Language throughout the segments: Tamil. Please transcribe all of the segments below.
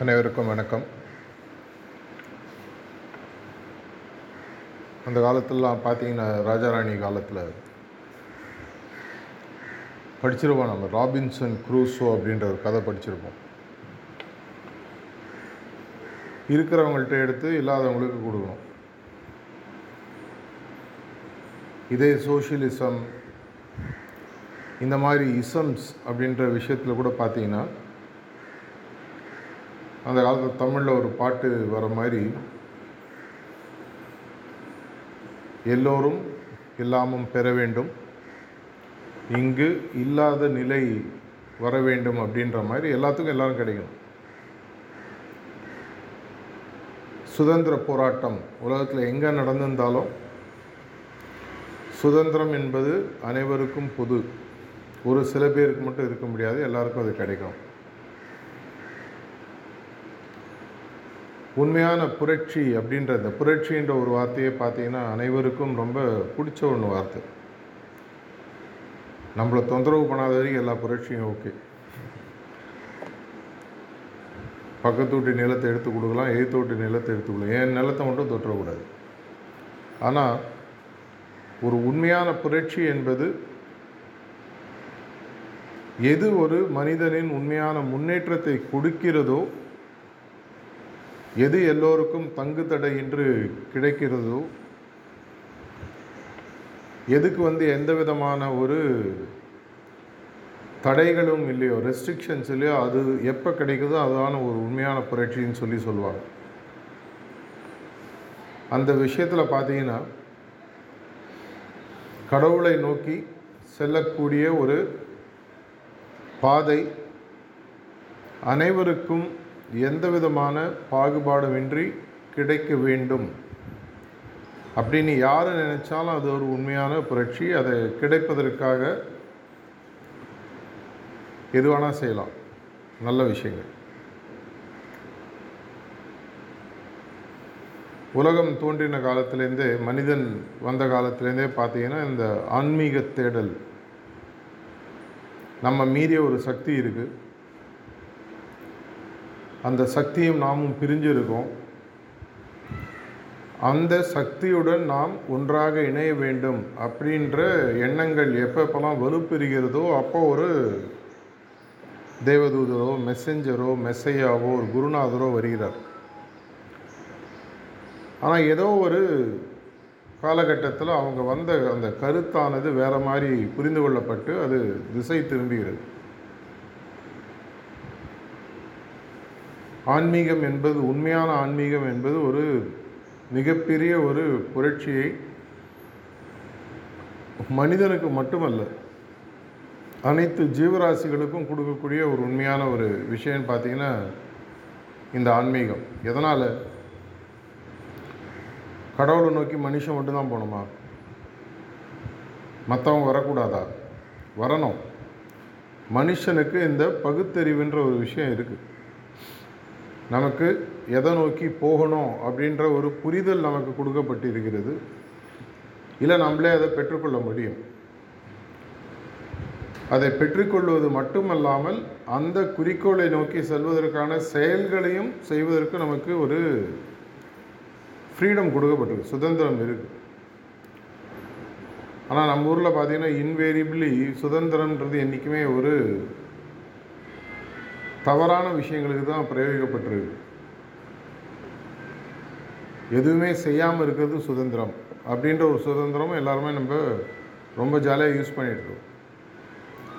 அனைவருக்கும் வணக்கம். அந்த காலத்துலலாம் பார்த்தீங்கன்னா ராஜாராணி காலத்தில் படிச்சிருப்போம் நம்ம. ராபின்சன் க்ரூசோ அப்படின்ற ஒரு கதை படிச்சிருப்போம். இருக்கிறவங்கள்ட்ட எடுத்து இல்லாதவங்களுக்கு கொடுக்கணும். இதே சோஷியலிசம் இந்த மாதிரி இசம்ஸ் அப்படின்ற விஷயத்தில் கூட பார்த்தீங்கன்னா அந்த காலத்தில் தமிழில் ஒரு பாட்டு வர மாதிரி எல்லோரும் எல்லாமும் பெற வேண்டும் இங்கு இல்லாத நிலை வர வேண்டும் அப்படின்ற மாதிரி எல்லாத்துக்கும் எல்லாரும் கிடைக்கும் சுதந்திர போராட்டம் உலகத்தில் எங்கே நடந்திருந்தாலும் சுதந்திரம் என்பது அனைவருக்கும் பொது. ஒரு சில பேருக்கு மட்டும் இருக்க முடியாது எல்லாருக்கும் அது கிடைக்கும். உண்மையான புரட்சி அப்படின்ற இந்த புரட்சின்ற ஒரு வார்த்தையை பார்த்தீங்கன்னா அனைவருக்கும் ரொம்ப பிடிச்ச ஒன்று வார்த்தை. நம்மளை தொந்தரவு பண்ணாத வரைக்கும் எல்லா புரட்சியும் ஓகே. பக்கத்து வீட்டு நிலத்தை எடுத்து கொடுக்கலாம் எழுத்தோட்டு வீட்டு நிலத்தை எடுத்து கொடுக்கலாம். என் நிலத்தை மட்டும் தொற்றக்கூடாது. ஆனால் ஒரு உண்மையான புரட்சி என்பது எது ஒரு மனிதனின் உண்மையான முன்னேற்றத்தை கொடுக்கிறதோ எது எல்லோருக்கும் தங்கு என்று கிடைக்கிறதோ எதுக்கு வந்து எந்த விதமான ஒரு தடைகளும் இல்லையோ ரெஸ்ட்ரிக்ஷன்ஸ் இல்லையோ அது எப்போ கிடைக்குதோ அதான ஒரு உண்மையான புரட்சின்னு சொல்லி சொல்லுவாங்க. அந்த விஷயத்தில் பார்த்தீங்கன்னா கடவுளை நோக்கி செல்லக்கூடிய ஒரு பாதை அனைவருக்கும் எந்த விதமான பாகுபாடுமின்றி கிடைக்க வேண்டும்? அப்படின்னு யார் நினைச்சாலும் அது ஒரு உண்மையான புரட்சி. அதை கிடைப்பதற்காக எது வேணால் செய்யலாம். நல்ல விஷயங்கள். உலகம் தோன்றின காலத்திலேருந்தே மனிதன் வந்த காலத்திலேருந்தே பார்த்தீங்கன்னா இந்த ஆன்மீக தேடல் நம்ம மீறிய ஒரு சக்தி இருக்குது அந்த சக்தியும் நாமும் பிரிஞ்சிருக்கோம். அந்த சக்தியுடன் நாம் ஒன்றாக இணைய வேண்டும் அப்படின்ற எண்ணங்கள் எப்பப்பெல்லாம் வலுப்பெறுகிறதோ அப்போ ஒரு தேவதூதரோ மெசஞ்சரோ மெஸ்ஸையாவோ ஒரு குருநாதரோ வருகிறார். ஆனால் ஏதோ ஒரு காலகட்டத்தில் அவங்க வந்த அந்த கருத்தானது வேறு மாதிரி புரிந்து கொள்ளப்பட்டு அது திசை திரும்புகிறது. ஆன்மீகம் என்பது உண்மையான ஆன்மீகம் என்பது ஒரு மிகப்பெரிய ஒரு புரட்சியை மனிதனுக்கு மட்டுமல்ல அனைத்து ஜீவராசிகளுக்கும் கொடுக்கக்கூடிய ஒரு உண்மையான ஒரு விஷயம்னு பார்த்தீங்கன்னா இந்த ஆன்மீகம். எதனால்? கடவுளை நோக்கி மனுஷன் மட்டும்தான் போகணுமா? மற்றவங்க வரக்கூடாதா? வரணும். மனுஷனுக்கு இந்த பகுத்தறிவுன்ற ஒரு விஷயம் இருக்குது நமக்கு எதை நோக்கி போகணும் அப்படின்ற ஒரு புரிதல் நமக்கு கொடுக்கப்பட்டு இருக்கிறது இல்லை நம்மளே அதை பெற்றுக்கொள்ள முடியும். அதை பெற்றுக்கொள்வது மட்டுமல்லாமல் அந்த குறிக்கோளை நோக்கி செல்வதற்கான செயல்களையும் செய்வதற்கு நமக்கு ஒரு ஃப்ரீடம் கொடுக்கப்பட்டிருக்கு சுதந்திரம் இருக்குது ஆனால் நம்ம ஊரில் பார்த்தீங்கன்னா இன்வேரியபிளி சுதந்திரம்ன்றது என்றைக்குமே ஒரு தவறான விஷயங்களுக்கு தான் பிரயோகிக்கப்பட்டிருக்கு. எதுவுமே செய்யாமல் இருக்கிறது சுதந்திரம். அப்படின்ற ஒரு சுதந்திரமும் எல்லாருமே நம்ம ரொம்ப ஜாலியாக யூஸ் பண்ணிகிட்ருக்கோம்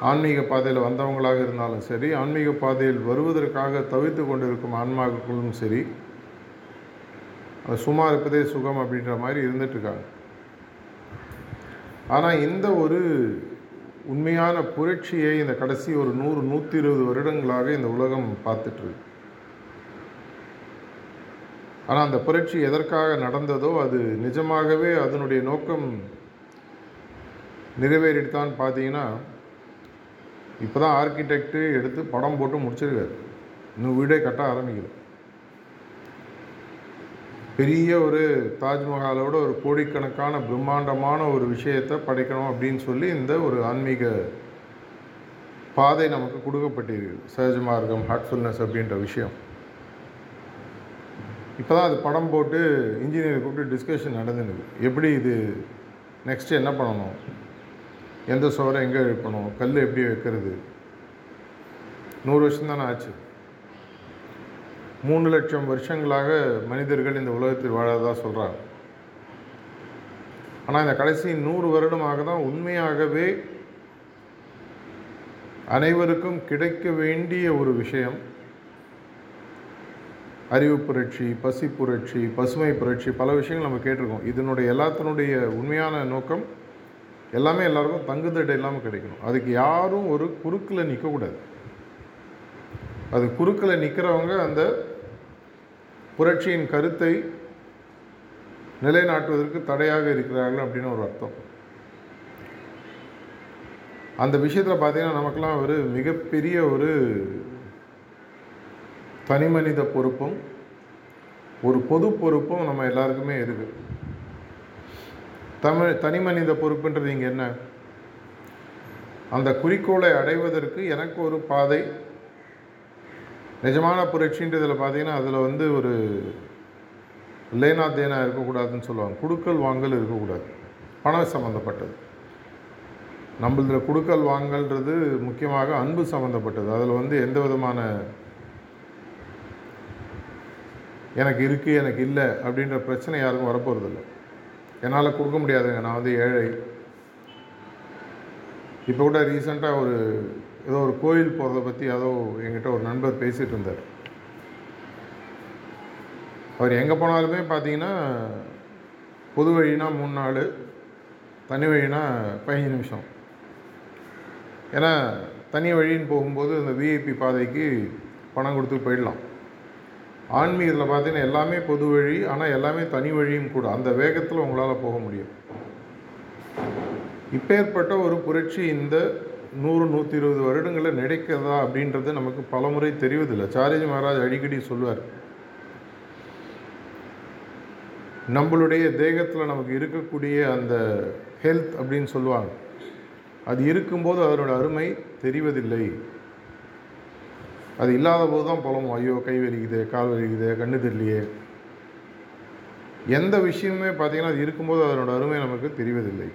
ஆன்மீக பாதையில் வந்தவங்களாக இருந்தாலும் சரி ஆன்மீக பாதையில் வருவதற்காக தவித்து கொண்டிருக்கும் ஆன்மாக்களும் சரி அது சும்மா இருப்பதே சுகம் அப்படின்ற மாதிரி இருந்துட்டுருக்காங்க ஆனால் இந்த ஒரு உண்மையான புரட்சியை இந்த கடைசி ஒரு நூறு நூற்றி இருபது வருடங்களாக இந்த உலகம் பார்த்துட்ருக்கு ஆனால் அந்த புரட்சி எதற்காக நடந்ததோ அது நிஜமாகவே அதனுடைய நோக்கம் நிறைவேறிட்டான்னு பார்த்தீங்கன்னா இப்போ தான் ஆர்கிடெக்டு எடுத்து படம் போட்டு முடிச்சிருக்காரு. இன்னும் வீடே கட்ட ஆரம்பிக்கல. பெரிய ஒரு தாஜ்மஹாலோட ஒரு கோடிக்கணக்கான பிரம்மாண்டமான ஒரு விஷயத்தை படைக்கணும் அப்படின்னு சொல்லி இந்த ஒரு ஆன்மீக பாதை நமக்கு கொடுக்கப்பட்டிருக்கு. சகஜ மார்க்கம் ஹார்ட்ஃபுல்னஸ் அப்படின்ற விஷயம். இப்போ தான் அது படம் போட்டு இன்ஜினியரை கூப்பிட்டு டிஸ்கஷன் நடந்துனுது. எப்படி இது நெக்ஸ்ட்டு என்ன பண்ணணும்? எந்த சுவரை எங்கே எழுப்பணும் கல் எப்படி வைக்கிறது? நூறு வருஷம் தானே ஆச்சு. மூணு லட்சம் வருஷங்களாக மனிதர்கள் இந்த உலகத்தில் வாழறதா சொல்கிறாங்க ஆனால் இந்த கடைசி நூறு வருடமாக தான் உண்மையாகவே அனைவருக்கும் கிடைக்க வேண்டிய ஒரு விஷயம் அறிவு புரட்சி பசி புரட்சி பசுமை புரட்சி பல விஷயங்கள் நம்ம கேட்டிருக்கோம். இதனுடைய எல்லாத்தினுடைய உண்மையான நோக்கம் எல்லாமே எல்லாருக்கும் தங்குதடை இல்லாமல் கிடைக்கணும். அதுக்கு யாரும் ஒரு குறுக்கில் நிற்கக்கூடாது அது குறுக்கில் நிற்கிறவங்க அந்த புரட்சியின் கருத்தை நிலைநாட்டுவதற்கு தடையாக இருக்கிறார்கள் அப்படின்னு ஒரு அர்த்தம். அந்த விஷயத்தில் பார்த்திங்கன்னா நமக்கெல்லாம் ஒரு மிகப்பெரிய ஒரு தனிமனித பொறுப்பும் ஒரு பொது பொறுப்பும் நம்ம எல்லாருக்குமே இருக்குது தமிழ் தனி மனித பொறுப்புன்றது இங்கே என்ன? அந்த குறிக்கோளை அடைவதற்கு எனக்கு ஒரு பாதை நிஜமான புரட்சின்றதில் பார்த்தீங்கன்னா அதில் வந்து ஒரு லேனா தேனா இருக்கக்கூடாதுன்னு சொல்லுவாங்க. குடுக்கல் வாங்கல் இருக்கக்கூடாது. பணம் சம்மந்தப்பட்டது. நம்மளதில் குடுக்கல் வாங்கல்ன்றது முக்கியமாக அன்பு சம்மந்தப்பட்டது. அதில் வந்து எந்த விதமான எனக்கு இருக்குது எனக்கு இல்லை அப்படின்ற பிரச்சனை யாருக்கும் வரப்போகிறதில்ல என்னால் கொடுக்க முடியாதுங்க. நான் வந்து ஏழை. இப்போ கூட ரீசெண்டாக ஒரு ஏதோ ஒரு கோயில் போகிறத பற்றி ஏதோ என்கிட்ட ஒரு நண்பர் பேசிகிட்டு இருந்தார். அவர் எங்கே போனாலுமே பார்த்தீங்கன்னா பொது வழினா மூணு நாள் தனி வழினா பதினஞ்சு நிமிஷம். ஏன்னா தனி வழின்னு போகும்போது அந்த விஐபி பாதைக்கு பணம் கொடுத்து போயிடலாம். ஆன்மீகத்தில் பார்த்தீங்கன்னா எல்லாமே பொது வழி ஆனால் எல்லாமே தனி வழியும் கூட. அந்த வேகத்தில் உங்களால் போக முடியும். இப்பேற்பட்ட ஒரு புரட்சி இந்த நூறு நூற்றி இருபது வருடங்களில் நினைக்கிறதா அப்படின்றது நமக்கு பலமுறை தெரிவதில்லை. சாரிஜி மகாராஜ் அடிக்கடி சொல்வார் நம்மளுடைய தேகத்தில் நமக்கு இருக்கக்கூடிய அந்த ஹெல்த் அப்படின்னு சொல்லுவாங்க. அது இருக்கும்போது அதனோட அருமை தெரிவதில்லை. அது இல்லாத போது தான் புலமும் ஐயோ கை வலிக்குது கால் வலிக்குது கண்ணு தெரியலையே. எந்த விஷயமுமே பார்த்திங்கன்னா அது இருக்கும்போது அதனோட அருமை நமக்கு தெரிவதில்லை.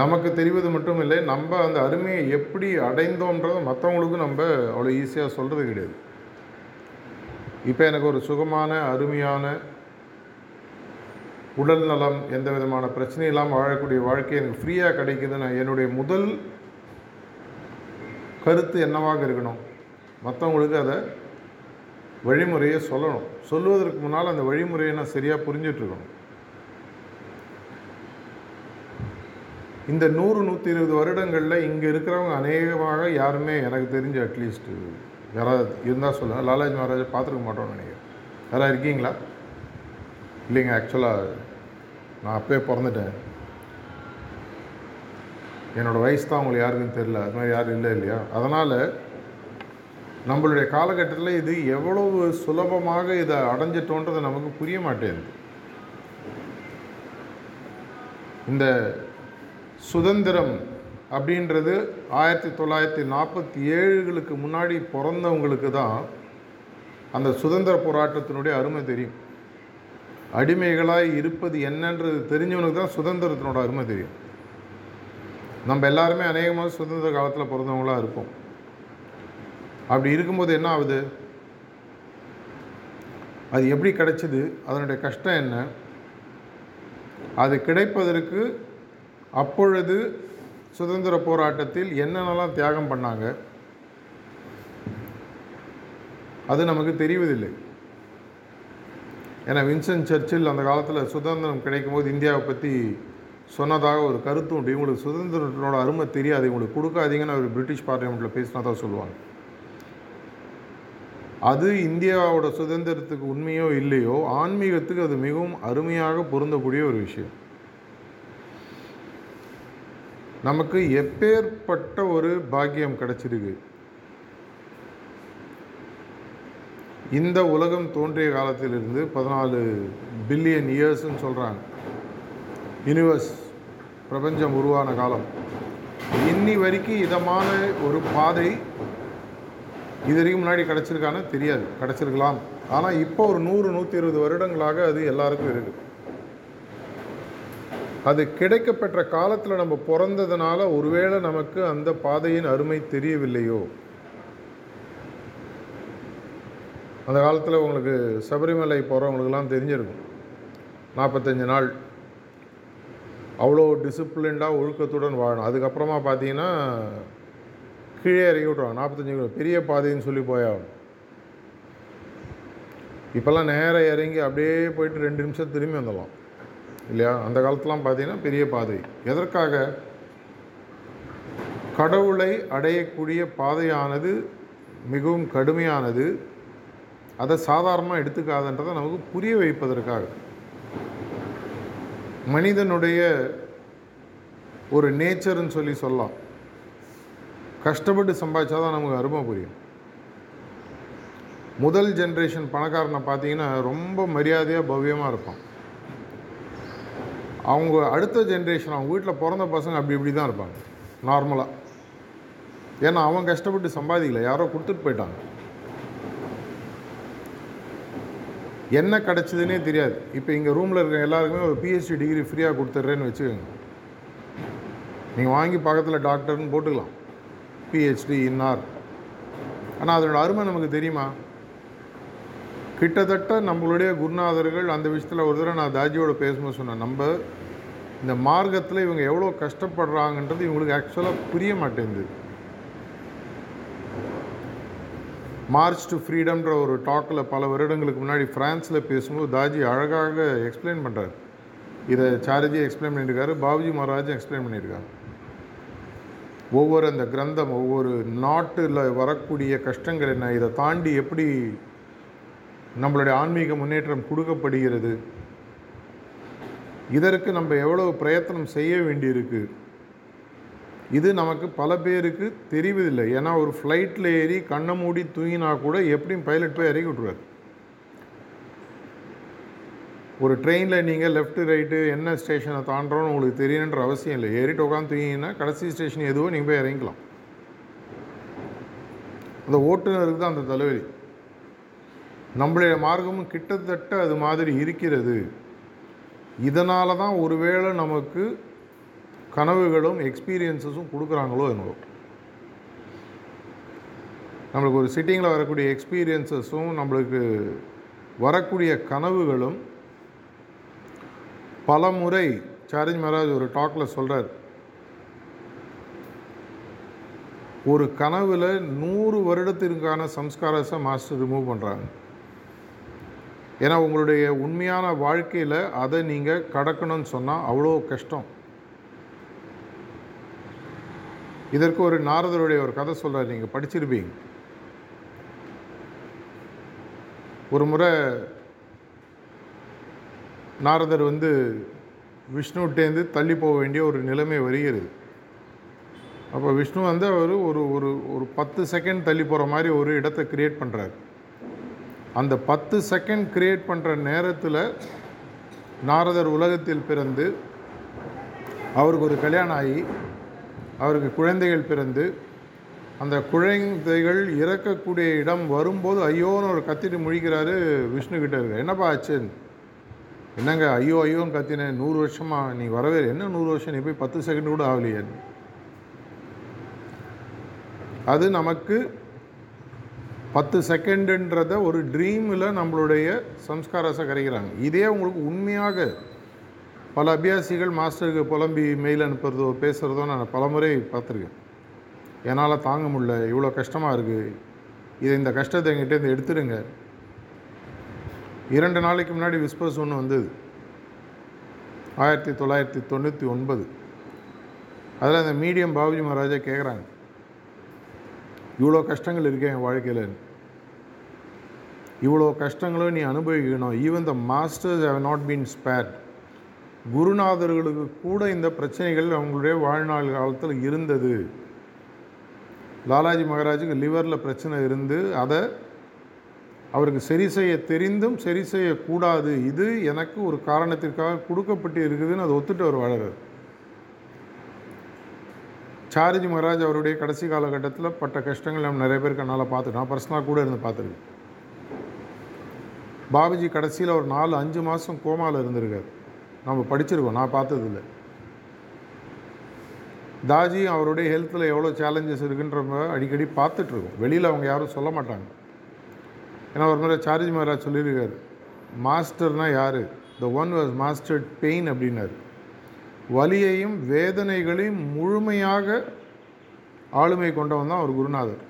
நமக்கு தெரிவது மட்டும் இல்லை நம்ம அந்த அருமையை எப்படி அடைந்தோன்றதை மற்றவங்களுக்கும் நம்ம அவ்வளோ ஈஸியாக சொல்கிறது கிடையாது. இப்போ எனக்கு ஒரு சுகமான அருமையான உடல் நலம் எந்த விதமான பிரச்சனையும் இல்லாமல் வாழக்கூடிய வாழ்க்கை எனக்கு ஃப்ரீயாக கிடைக்குதுன்னு என்னுடைய முதல் கருத்து என்னவாக இருக்கணும்? மற்றவங்களுக்கு அதை வழிமுறையை சொல்லணும். சொல்லுவதற்கு முன்னால் அந்த வழிமுறையை நான் சரியாக புரிஞ்சிட்ருக்கணும் இந்த நூறு நூற்றி இருபது வருடங்களில் இங்கே இருக்கிறவங்க அநேகமாக யாருமே எனக்கு தெரிஞ்ச அட்லீஸ்ட் யாராவது இருந்தால் சொல்லுங்கள் லாலாஜி மகாராஜை பார்த்துருக்க மாட்டோம்னு நினைக்கிறேன். யாராவது இருக்கீங்களா? இல்லைங்க ஆக்சுவலாக நான் அப்பயே பிறந்துட்டேன். என்னோடய வயசு தான் உங்களுக்கு யாருக்குன்னு தெரில அது மாதிரி யாரும் இல்லை இல்லையா? அதனால் நம்மளுடைய காலகட்டத்தில் இது எவ்வளவு சுலபமாக இதை அடைஞ்சிட்டோன்றது நமக்கு புரிய மாட்டேங்குது. இந்த சுதந்திரம் அப்படின்றது ஆயிரத்தி தொள்ளாயிரத்தி நாற்பத்தி ஏழுகளுக்கு முன்னாடி பிறந்தவங்களுக்கு தான் அந்த சுதந்திர போராட்டத்தினுடைய அருமை தெரியும். அடிமைகளாக இருப்பது என்னன்றது தெரிஞ்சவனுக்கு தான் சுதந்திரத்தினோட அருமை தெரியும். நம்ம எல்லாருமே அநேகமாக சுதந்திர காலத்தில் பிறந்தவங்களாக இருப்போம். அப்படி இருக்கும்போது என்ன ஆகுது? அது எப்படி கிடைச்சிது? அதனுடைய கஷ்டம் என்ன? அது கிடைப்பதற்கு அப்பொழுது சுதந்திர போராட்டத்தில் என்னென்னலாம் தியாகம் பண்ணாங்க? அது நமக்கு தெரிவதில்லை. ஏன்னா வின்சென்ட் சர்ச்சில் அந்த காலத்தில் சுதந்திரம் கிடைக்கும்போது இந்தியாவை பற்றி சொன்னதாக ஒரு கருத்து உண்டு. இவங்களுக்கு சுதந்திரத்தினோட அருமை தெரியாது. இவங்களுக்கு கொடுக்காதீங்கன்னு அவர் பிரிட்டிஷ் பார்லிமெண்ட்டில் பேசினா தான் சொல்லுவாங்க. அது இந்தியாவோட சுதந்திரத்துக்கு உண்மையோ இல்லையோ ஆன்மீகத்துக்கு அது மிகவும் அருமையாக பொருந்தக்கூடிய ஒரு விஷயம். நமக்கு எப்பேற்பட்ட ஒரு பாக்கியம் கிடைச்சிருக்கு? இந்த உலகம் தோன்றிய காலத்திலிருந்து பதினாலு பில்லியன் இயர்ஸ்ன்னு சொல்கிறாங்க யூனிவர்ஸ் பிரபஞ்சம் உருவான காலம். இன்னி வரைக்கும் இதமான ஒரு பாதை இது வரைக்கும் முன்னாடி கிடச்சிருக்கான்னு தெரியாது. கிடச்சிருக்கலாம். ஆனால் இப்போ ஒரு நூறு நூற்றி இருபது வருடங்களாக அது எல்லாருக்கும் இருக்குது அது கிடைக்கப்பெற்ற காலத்தில் நம்ம பிறந்ததுனால ஒருவேளை நமக்கு அந்த பாதையின் அருமை தெரியவில்லையோ? அந்த காலத்தில் உங்களுக்கு சபரிமலை போகிறவங்களுக்கெல்லாம் தெரிஞ்சிருக்கும். நாற்பத்தஞ்சு நாள் அவ்வளோ டிசிப்ளின்டாக ஒழுக்கத்துடன் வாழணும். அதுக்கப்புறமா பார்த்தீங்கன்னா கீழே இறக்கி விட்ருவாங்க நாற்பத்தஞ்சு கிலோ பெரிய பாதைன்னு சொல்லி போயாகணும் இப்போல்லாம் நேராக இறங்கி அப்படியே போயிட்டு ரெண்டு நிமிஷம் திரும்பி வந்துடலாம். இல்லையா? அந்த காலத்துலாம் பார்த்தீங்கன்னா பெரிய பாதை. எதற்காக? கடவுளை அடையக்கூடிய பாதையானது மிகவும் கடுமையானது. அதை சாதாரணமாக எடுத்துக்காதுன்றதை நமக்கு புரிய வைப்பதற்காக. மனிதனுடைய ஒரு நேச்சர்னு சொல்லி சொல்லலாம். கஷ்டப்பட்டு சம்பாதிச்சா தான் நமக்கு அருமை புரியும். முதல் ஜென்ரேஷன் பணக்காரனை பார்த்தீங்கன்னா ரொம்ப மரியாதையாக பவ்யமாக இருப்பான். அவங்க அடுத்த ஜென்ரேஷன் அவங்க வீட்டில் பிறந்த பசங்க அப்படி இப்படி தான் இருப்பாங்க நார்மலாக ஏன்னா அவன் கஷ்டப்பட்டு சம்பாதிக்கல. யாரோ கொடுத்துட்டு போயிட்டாங்க. என்ன கிடச்சிதுன்னே தெரியாது. இப்போ இங்கே ரூமில் இருக்கிற எல்லாருக்குமே ஒரு பிஹெச்டி டிகிரி ஃப்ரீயாக கொடுத்துட்றேன்னு வச்சுக்கோங்க. நீங்கள் வாங்கி பக்கத்தில் டாக்டர்னு போட்டுக்கலாம். பிஹெச்டி இன்னார். ஆனால் அதனோட அருமை நமக்கு தெரியுமா? கிட்டத்தட்ட நம்மளுடைய குருநாதர்கள் அந்த விஷயத்தில் ஒரு தடவை நான் தாஜியோட பேசும்போது சொன்னேன் நம்ம இந்த மார்க்கத்தில் இவங்க எவ்வளோ கஷ்டப்படுறாங்கன்றது இவங்களுக்கு ஆக்சுவலாக புரிய மாட்டேங்குது. மார்ச் டு ஃப்ரீடம்ன்ற ஒரு டாக்கில் பல வருடங்களுக்கு முன்னாடி ஃப்ரான்ஸில் பேசும்போது தாஜி அழகாக எக்ஸ்பிளைன் பண்ணுறாரு இதை சாரஜி எக்ஸ்பிளைன் பண்ணியிருக்காரு பாபுஜி மகாராஜும் எக்ஸ்பிளைன் பண்ணியிருக்காங்க ஒவ்வொரு அந்த கிரந்தம் ஒவ்வொரு நாட்டில் வரக்கூடிய கஷ்டங்கள் என்ன இதை தாண்டி எப்படி நம்மளுடைய ஆன்மீக முன்னேற்றம் கொடுக்கப்படுகிறது. இதற்கு நம்ம எவ்வளோ பிரயத்தனம் செய்ய வேண்டியிருக்கு? இது நமக்கு பல பேருக்கு தெரிவதில்லை. ஏன்னா ஒரு ஃப்ளைட்டில் ஏறி கண்ணை மூடி தூங்கினா கூட எப்படியும் பைலட் போய் இறக்கி விட்ருவார் ஒரு ட்ரெயினில் நீங்கள் லெஃப்ட்டு ரைட்டு என்ன ஸ்டேஷனை தாண்டோன்னு உங்களுக்கு தெரியணுன்ற அவசியம் இல்லை. ஏறிட்டு உட்காந்து தூங்கிங்கன்னா கடைசி ஸ்டேஷன் எதுவோ நீங்கள் போய் இறங்கிக்கலாம். அந்த ஓட்டுநருக்கு தான் அந்த தலைவலி. நம்மளுடைய மார்க்கமும் கிட்டத்தட்ட அது மாதிரி இருக்கிறது. இதனால தான் ஒருவேளை நமக்கு கனவுகளும் எக்ஸ்பீரியன்ஸஸும் கொடுக்குறாங்களோ என்னவோ. நம்மளுக்கு ஒரு சிட்டிங்கில் வரக்கூடிய எக்ஸ்பீரியன்ஸஸும் நம்மளுக்கு வரக்கூடிய கனவுகளும் பல முறை சாரஜ் மகாராஜ் ஒரு டாக்கில் சொல்கிறார் ஒரு கனவில் நூறு வருடத்திற்கான சம்ஸ்காரஸை மாஸ்டர் ரிமூவ் பண்ணுறாங்க ஏன்னா உங்களுடைய உண்மையான வாழ்க்கையில் அதை நீங்கள் கடக்கணும்னு சொன்னால் அவ்வளோ கஷ்டம். இதற்கு ஒரு நாரதருடைய ஒரு கதை சொல்கிறார் நீங்கள் படிச்சிருப்பீங்க. ஒரு முறை நாரதர் வந்து விஷ்ணுட்டேந்து தள்ளி போக வேண்டிய ஒரு நிலைமை வருகிறது. அப்போ விஷ்ணு வந்து அவர் ஒரு ஒரு ஒரு பத்து செகண்ட் தள்ளி போகிற மாதிரி ஒரு இடத்தை க்ரியேட் பண்ணுறாரு அந்த பத்து செகண்ட் கிரியேட் பண்ணுற நேரத்தில் நாரதர் உலகத்தில் பிறந்து அவருக்கு ஒரு கல்யாணம் ஆகி அவருக்கு குழந்தைகள் பிறந்து அந்த குழந்தைகள் இறக்கக்கூடிய இடம் வரும்போது ஐயோன்னு ஒரு கத்திட்டு முழிக்கிறாரு விஷ்ணு கிட்ட இருக்க. என்னப்பா ஆச்சுன்னு என்னங்க ஐயோ ஐயோன்னு கத்தினேன் நூறு வருஷமா நீ வரவே என்ன நூறு வருஷம்? நீ போய் பத்து செகண்ட் கூட ஆகலையே. அது நமக்கு பத்து செகண்டுன்றத ஒரு ட்ரீமில் நம்மளுடைய சம்ஸ்காராசை கரைக்கிறாங்க இதே உங்களுக்கு உண்மையாக பல அபியாசிகள் மாஸ்டருக்கு புலம்பி மெயில் அனுப்புறதோ பேசுகிறதோ நான் பலமுறை பார்த்துருக்கேன். என்னால் தாங்க முடில இவ்வளோ கஷ்டமாக இருக்குது இதை இந்த கஷ்டத்தை எங்கிட்டேருந்து எடுத்துடுங்க. இரண்டு நாளைக்கு முன்னாடி விஸ்பர்ஸ் ஒன்று வந்தது. ஆயிரத்தி தொள்ளாயிரத்தி தொண்ணூற்றி ஒன்பது. அதில் அந்த மீடியம் பாபுஜி மகாராஜா கேட்குறாங்க இவ்வளோ கஷ்டங்கள் இருக்கு என் வாழ்க்கையில். இவ்வளோ கஷ்டங்களும் நீ அனுபவிக்கணும். Even the masters have not been spared குருநாதர்களுக்கு கூட இந்த பிரச்சனைகள் அவங்களுடைய வாழ்நாள் காலத்தில் இருந்தது. லாலாஜி மகாராஜுக்கு லிவரில் பிரச்சனை இருந்து அதை அவருக்கு சரி செய்ய தெரிந்தும் சரி செய்யக்கூடாது. இது எனக்கு ஒரு காரணத்திற்காக கொடுக்கப்பட்டு இருக்குதுன்னு அதை ஒத்துட்டு அவர். வாழறார் சாரிஜி மகாராஜ் அவருடைய கடைசி காலகட்டத்தில் பட்ட கஷ்டங்கள் நம்ம நிறைய பேருக்கு என்னால் பார்த்து நான் பர்சனலாக கூட இருந்து பார்த்துருக்கேன். பாபுஜி கடைசியில் ஒரு நாலு அஞ்சு மாதம் கோமாவில் இருந்திருக்காரு. நம்ம படிச்சிருக்கோம். நான் பார்த்ததில்ல. தாஜி அவருடைய ஹெல்த்தில் எவ்வளோ சேலஞ்சஸ் இருக்குன்றவங்க அடிக்கடி பார்த்துட்ருக்கோம். வெளியில் அவங்க யாரும் சொல்ல மாட்டாங்க. ஏன்னா ஒரு முறை சார்ஜி மகாராஜ் சொல்லியிருக்காரு. மாஸ்டர்னால் யார்? The one was mastered pain அப்படின்னாரு. வலியையும் வேதனைகளையும் முழுமையாக ஆளுமை கொண்டவன் தான் அவர் குருநாதர்.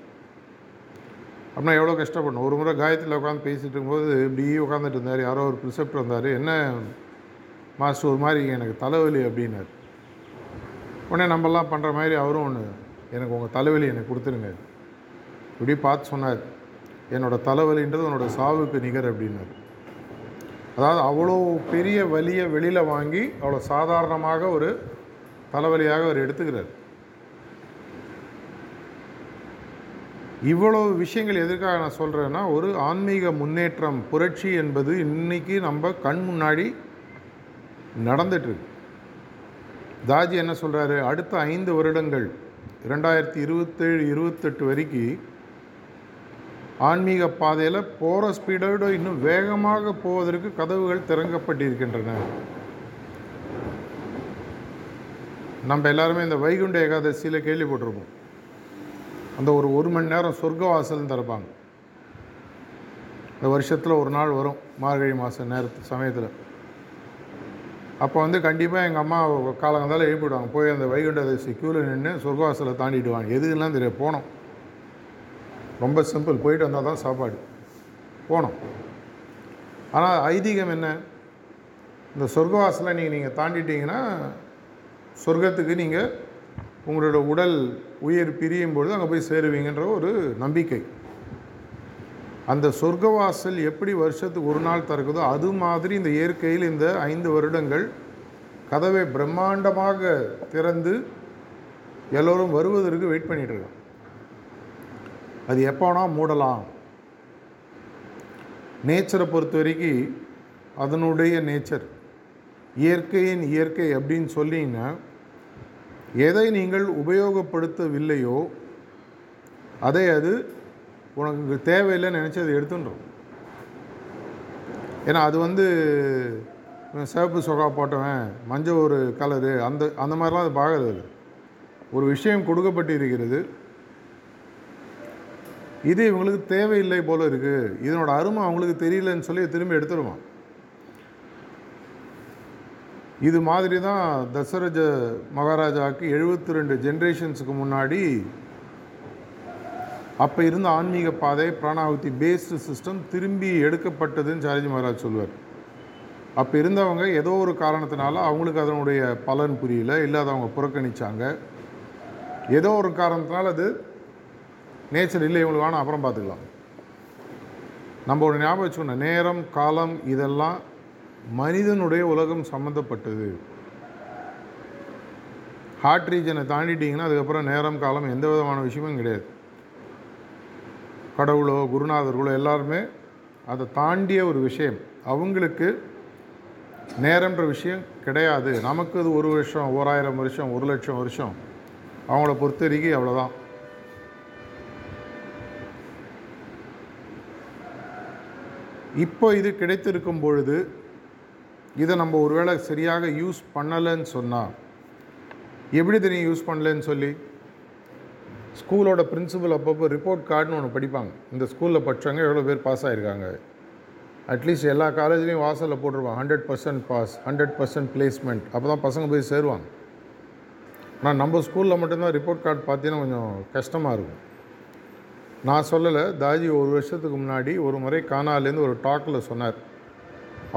அப்படின்னா எவ்வளோ கஷ்டப்படணும்? ஒரு முறை காயத்தில் உட்காந்து பேசிகிட்டு இருக்கும்போது இப்படி உட்காந்துட்டு இருந்தார். யாரோ ஒரு ப்ரிசெப்ட் வந்தார். என்ன மாஸ்டர் ஒரு மாதிரி எனக்கு தலைவலி அப்படின்னார். உடனே நம்மலாம் பண்ணுற மாதிரி அவரும் ஒன்று எனக்கு உங்கள் தலைவலி எனக்கு கொடுத்துருங்க இப்படி பார்த்து சொன்னார். என்னோட தலைவலின்றது உன்னோட சாவுக்கு நிகர் அப்படின்னார். அதாவது அவ்வளோ பெரிய வலியை வெளியில் வாங்கி அவ்வளோ சாதாரணமாக ஒரு தலைவலியாக அவர் எடுத்துக்கிறார். இவ்வளோ விஷயங்கள் எதற்காக நான் சொல்கிறேன்னா ஒரு ஆன்மீக முன்னேற்றம் புரட்சி என்பது இன்றைக்கி நம்ம கண் முன்னாடி நடந்துட்டுருக்கு. தாஜி என்ன சொல்கிறாரு அடுத்த ஐந்து வருடங்கள் ரெண்டாயிரத்தி இருபத்தேழு இருபத்தெட்டு வரைக்கும் ஆன்மீக பாதையில் போகிற ஸ்பீடோடு இன்னும் வேகமாக போவதற்கு கதவுகள் திறங்கப்பட்டிருக்கின்றன நம்ம எல்லாருமே இந்த வைகுண்ட ஏகாதசியில் கேள்விப்பட்டிருப்போம் அந்த ஒரு ஒரு மணி நேரம் சொர்க்கவாசல்னு திறப்பாங்க. இந்த வருஷத்தில் ஒரு நாள் வரும் மார்கழி மாதம் நேரத்து சமயத்தில். அப்போ வந்து கண்டிப்பாக எங்கள் அம்மா காலங்காலத்தில் எழுப்பிவிடுவாங்க. போய் அந்த வைகுண்டதசி ஏகாதசி க்யூவில் நின்று சொர்க்கவாசலை தாண்டிடுவாங்க எதுக்கெல்லாம் தெரியாது போனோம். ரொம்ப சிம்பிள் போயிட்டு வந்தால் தான் சாப்பாடு. போனோம். ஆனால் ஐதீகம் என்ன? இந்த சொர்க்கவாசலை நீங்கள் நீங்கள் தாண்டிட்டீங்கன்னா சொர்க்கத்துக்கு நீங்கள் உங்களோட உடல் உயிர் பிரியும் பொழுது அங்கே போய் சேருவீங்கன்ற ஒரு நம்பிக்கை. அந்த சொர்க்கவாசல் எப்படி வருஷத்துக்கு ஒரு நாள் திறக்குதோ அது மாதிரி இந்த இயற்கையில் இந்த ஐந்து வருடங்கள் கதவை பிரம்மாண்டமாக திறந்து எல்லோரும் வருவதற்கு வெயிட் பண்ணிகிட்டு இருக்கோம். அது எப்போனா மூடலாம். நேச்சரை பொறுத்த வரைக்கும் அதனுடைய நேச்சர். இயற்கையின் இயற்கை அப்படின்னு சொல்லிங்கன்னா எதை நீங்கள் உபயோகப்படுத்தவில்லையோ அதை அது உனக்கு தேவையில்லைன்னு நினச்சி அதை எடுத்துன்றோம். ஏன்னா அது வந்து சிவப்பு சொகா போட்டவன் மஞ்சள் ஒரு கலரு அந்த அந்த மாதிரிலாம் அது பார்க்கறது ஒரு விஷயம் கொடுக்கப்பட்டிருக்கிறது. இது இவங்களுக்கு தேவையில்லை போல இருக்குது இதனோட அருமை அவங்களுக்கு தெரியலன்னு சொல்லி திரும்பி எடுத்துருவான். இது மாதிரி தான் தசரஜ மகாராஜாவுக்கு எழுபத்தி ரெண்டு ஜென்ரேஷன்ஸுக்கு முன்னாடி அப்போ இருந்த ஆன்மீக பாதை பிராணாவதி பேஸ்டு சிஸ்டம் திரும்பி எடுக்கப்பட்டதுன்னு சாரஜி மகாராஜ் சொல்லுவார். அப்போ இருந்தவங்க ஏதோ ஒரு காரணத்தினால அவங்களுக்கு அதனுடைய பலன் புரியல இல்லாதவங்க புறக்கணித்தாங்க புறக்கணிச்சாங்க. ஏதோ ஒரு காரணத்தினால அது நேச்சர் இல்லை இவங்களுக்கு வேணாம் அப்புறம் பார்த்துக்கலாம். நம்ம ஒரு ஞாபகம் வச்சுக்கணும் நேரம் காலம் இதெல்லாம் மனிதனுடைய உலகம் சம்மந்தப்பட்டது ஹார்ட் ரீஜனை தாண்டிட்டிங்கன்னா அதுக்கப்புறம் நேரம் காலம் எந்த விதமான விஷயமும் கிடையாது. கடவுளோ குருநாதர்களோ எல்லாருமே அதை தாண்டிய ஒரு விஷயம். அவங்களுக்கு நேரம்ன்ற விஷயம் கிடையாது. நமக்கு அது ஒரு வருஷம் ஓராயிரம் வருஷம் ஒரு லட்சம் வருஷம். அவங்கள பொறுத்த வரைக்கும் அவ்வளோதான் இப்போ இது கிடைத்திருக்கும் பொழுது இதை நம்ம ஒருவேளை சரியாக யூஸ் பண்ணலைன்னு சொன்னால் எப்படி தெரியும் யூஸ் பண்ணலன்னு சொல்லி? ஸ்கூலோட பிரின்சிபல் அப்பப்போ ரிப்போர்ட் கார்டுன்னு ஒன்று படிப்பாங்க. இந்த ஸ்கூலில் படித்தவங்க எவ்வளோ பேர் பாஸ் ஆகிருக்காங்க அட்லீஸ்ட் எல்லா காலேஜ்லேயும் வாசலில் போட்டுருவாங்க. Hundred percent pass hundred percent placement அப்போ தான் பசங்க போய் சேருவாங்க. ஆனால் நம்ம ஸ்கூலில் மட்டும்தான் ரிப்போர்ட் கார்டு பார்த்தீங்கன்னா கொஞ்சம் கஷ்டமாக இருக்கும். நான் சொல்லலை தாஜி ஒரு வருஷத்துக்கு முன்னாடி ஒரு முறை கானாலேருந்து ஒரு டாக்கில் சொன்னார்.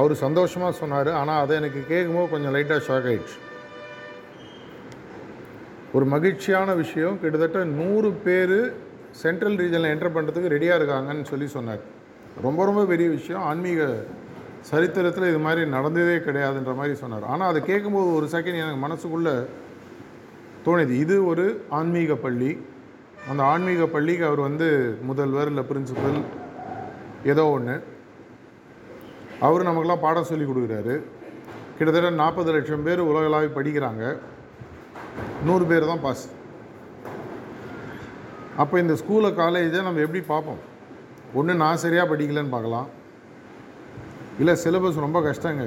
அவர் சந்தோஷமாக சொன்னார் ஆனால் அதை எனக்கு கேட்கும்போது கொஞ்சம் லைட்டாக ஷாக் ஆயிடுச்சு. ஒரு மகிழ்ச்சியான விஷயம் கிட்டத்தட்ட நூறு பேர் சென்ட்ரல் ரீஜனில் என்டர் பண்ணுறதுக்கு ரெடியாக இருக்காங்கன்னு சொல்லி சொன்னார். ரொம்ப ரொம்ப பெரிய விஷயம். ஆன்மீக சரித்திரத்தில் இது மாதிரி நடந்ததே கிடையாதுன்ற மாதிரி சொன்னார். ஆனால் அதை கேட்கும்போது ஒரு செகண்ட் எனக்கு மனசுக்குள்ளே தோணுது. இது ஒரு ஆன்மீக பள்ளி. அந்த ஆன்மீக பள்ளிக்கு அவர் வந்து முதல்வர் இல்லை பிரின்சிபல் ஏதோ ஒன்று அவர் நமக்கெல்லாம் பாடம் சொல்லி கொடுக்குறாரு. கிட்டத்தட்ட நாற்பது லட்சம் பேர் உலகளாவி படிக்கிறாங்க. நூறு பேர் தான் பாஸ் அப்போ இந்த ஸ்கூலை காலேஜை நம்ம எப்படி பார்ப்போம்? ஒன்று நான் சரியாக படிக்கலைன்னு பார்க்கலாம். இல்லை சிலபஸ் ரொம்ப கஷ்டங்க.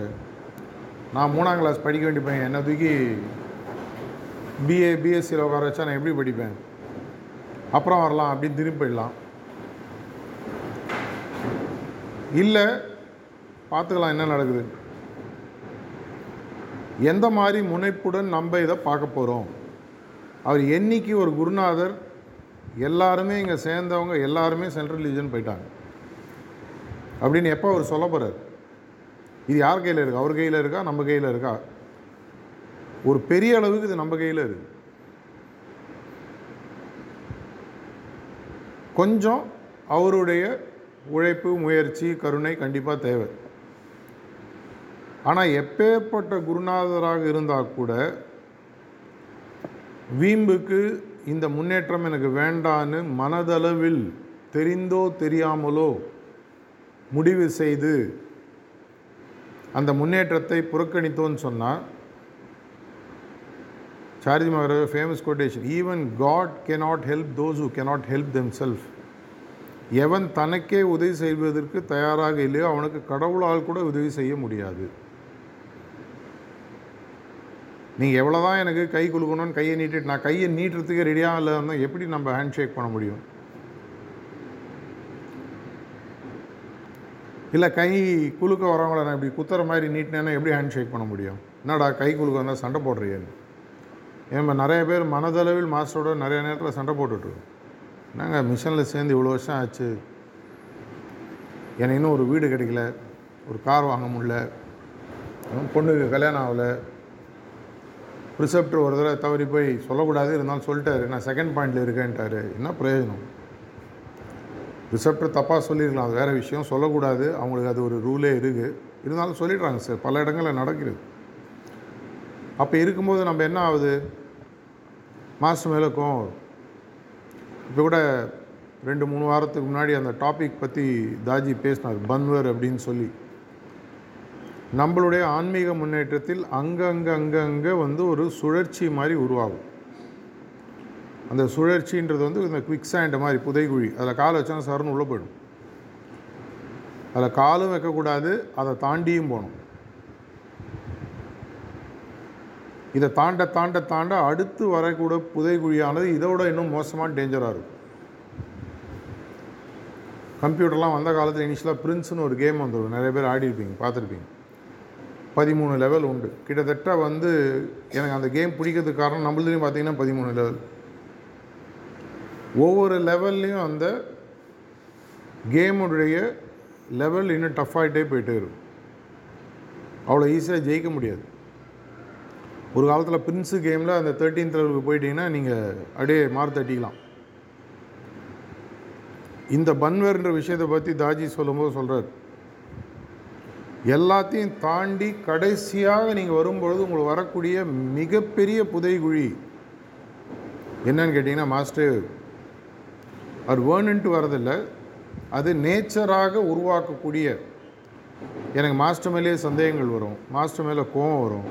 நான் மூணாம் கிளாஸ் படிக்க வேண்டிய பையன் என்ன தூக்கி பிஏ பிஎஸ்சியில் உட்கார வச்சா நான் எப்படி படிப்பேன்? அப்புறம் வரலாம் அப்படின்னு திரும்பி போயிடலாம். இல்லை பார்த்துக்கலாம் என்ன நடக்குது. எந்த மாதிரி முனைப்புடன் நம்ம இதை பார்க்க போகிறோம் அவர் என்னைக்கு ஒரு குருநாதர் எல்லாருமே இங்கே சேர்ந்தவங்க எல்லாருமே சென்ட்ரல் ரிலீஜன் போயிட்டாங்க. அப்படின்னு எப்போ அவர் சொல்ல போகிறார் இது யார் கையில் இருக்கா? அவர் கையில் இருக்கா? நம்ம கையில் இருக்கா? ஒரு பெரிய அளவுக்கு இது நம்ம கையில் இருக்குது கொஞ்சம் அவருடைய உழைப்பு முயற்சி கருணை கண்டிப்பாக தேவை. ஆனால் எப்பேற்பட்ட குருநாதராக இருந்தால் கூட வீம்புக்கு இந்த முன்னேற்றம் எனக்கு வேண்டான்னு மனதளவில் தெரிந்தோ தெரியாமலோ முடிவு செய்து அந்த முன்னேற்றத்தை புறக்கணித்தோன்னு சொன்னால் Sarathi Maharaj famous quotation even God cannot help those who cannot help themselves. எவன் தனக்கே உதவி செய்வதற்கு தயாராக இல்லையோ அவனுக்கு கடவுளால் கூட உதவி செய்ய முடியாது. நீங்கள் எவ்வளோ தான் எனக்கு கை குலுக்கணும்னு கையை நீட்டிட்டு நான் கையை நீட்டுறதுக்கு ரெடியாக இல்லை இருந்தால் எப்படி நம்ம ஹேண்ட் ஷேக் பண்ண முடியும்? இல்லை கை குலுக்க வரவங்கள நான் இப்படி குத்துற மாதிரி நீட்டினேன்னா எப்படி ஹேண்ட் ஷேக் பண்ண முடியும்? என்னடா கை குலுக்க வந்தால் சண்டை போடுறியேன்னு. ஏன் நிறைய பேர் மனதளவில் மாஸ்டரோட நிறைய நேரத்தில் சண்டை போட்டுட்ருக்கோம். நாங்கள் மிஷனில் சேர்ந்து இவ்வளோ வருஷம் ஆச்சு? எனக்கு இன்னும் ஒரு வீடு கிடைக்கல ஒரு கார் வாங்க முடியல பொண்ணுக்கு கல்யாணம் ஆகலை. ப்ரிசெப்டர் ஒரு தடவை தவறி போய் சொல்லக்கூடாது இருந்தாலும் சொல்லிட்டாரு. நான் செகண்ட் பாயிண்டில் இருக்கேன்ட்டாரு. என்ன பிரயோஜனம்? ரிசப்டர் தப்பாக சொல்லியிருக்கலாம் அது வேறு விஷயம். சொல்லக்கூடாது. அவங்களுக்கு அது ஒரு ரூலே இருக்குது இருந்தாலும் சொல்லிடுறாங்க சார். பல இடங்களில் நடக்கிறது. அப்போ இருக்கும்போது நம்ம என்ன ஆகுது? மாதம் மேலே கோவம் வரும். இப்போ கூட ரெண்டு மூணு வாரத்துக்கு முன்னாடி அந்த டாபிக் பற்றி தாஜி பேசினார் பன்வர் அப்படின்னு சொல்லி. நம்மளுடைய ஆன்மீக முன்னேற்றத்தில் அங்கங்கே அங்கங்கே வந்து ஒரு சுழற்சி மாதிரி உருவாகும். அந்த சுழற்சின்றது வந்து இந்த குவிக் சாண்ட் மாதிரி புதைகுழி. அதில் காலை வச்சோன்னா சார்னு உள்ளே போயிடும். அதில் காலும் வைக்கக்கூடாது அதை தாண்டியும் போகணும். இதை தாண்ட தாண்ட தாண்ட அடுத்து வரக்கூட புதைகுழியானது இதோட இன்னும் மோசமான டேஞ்சராக இருக்கும். கம்ப்யூட்டர்லாம் வந்த காலத்தில் இனிஷியலாக பிரின்ஸ்னு ஒரு கேம் வந்துடும் நிறைய பேர் ஆடிருப்பீங்க பார்த்துருப்பீங்க. பதிமூணு லெவல் உண்டு. கிட்டத்தட்ட வந்து எனக்கு அந்த கேம் பிடிக்கிறதுக்கு காரணம் நம்மளதுலையும் பார்த்தீங்கன்னா பதிமூணு லெவல் ஒவ்வொரு லெவல்லையும் அந்த கேமுடைய லெவல் இன்னும் டஃப் ஆகிட்டே போயிட்டே இருக்கும். அவ்வளோ ஈஸியாக ஜெயிக்க முடியாது. ஒரு காலத்தில் பிரின்ஸு கேமில் அந்த தேர்ட்டீன்த் லெவலுக்கு போயிட்டீங்கன்னா நீங்கள் அப்படியே மார்க் தட்டிக்கலாம். இந்த பன்வர்ன்ற விஷயத்தை பற்றி தாஜி சொல்லும்போது சொல்கிறார் எல்லாத்தையும் தாண்டி கடைசியாக நீங்கள் வரும்பொழுது உங்களுக்கு வரக்கூடிய மிகப்பெரிய புதைகுழி என்னன்னு கேட்டிங்கன்னா மாஸ்டர் அவர் வேணுன்ட்டு வரதில்லை. அது நேச்சராக உருவாக்கக்கூடிய எனக்கு மாஸ்டர் மேலேயே சந்தேகங்கள் வரும். மாஸ்டர் மேலே கோபம் வரும்.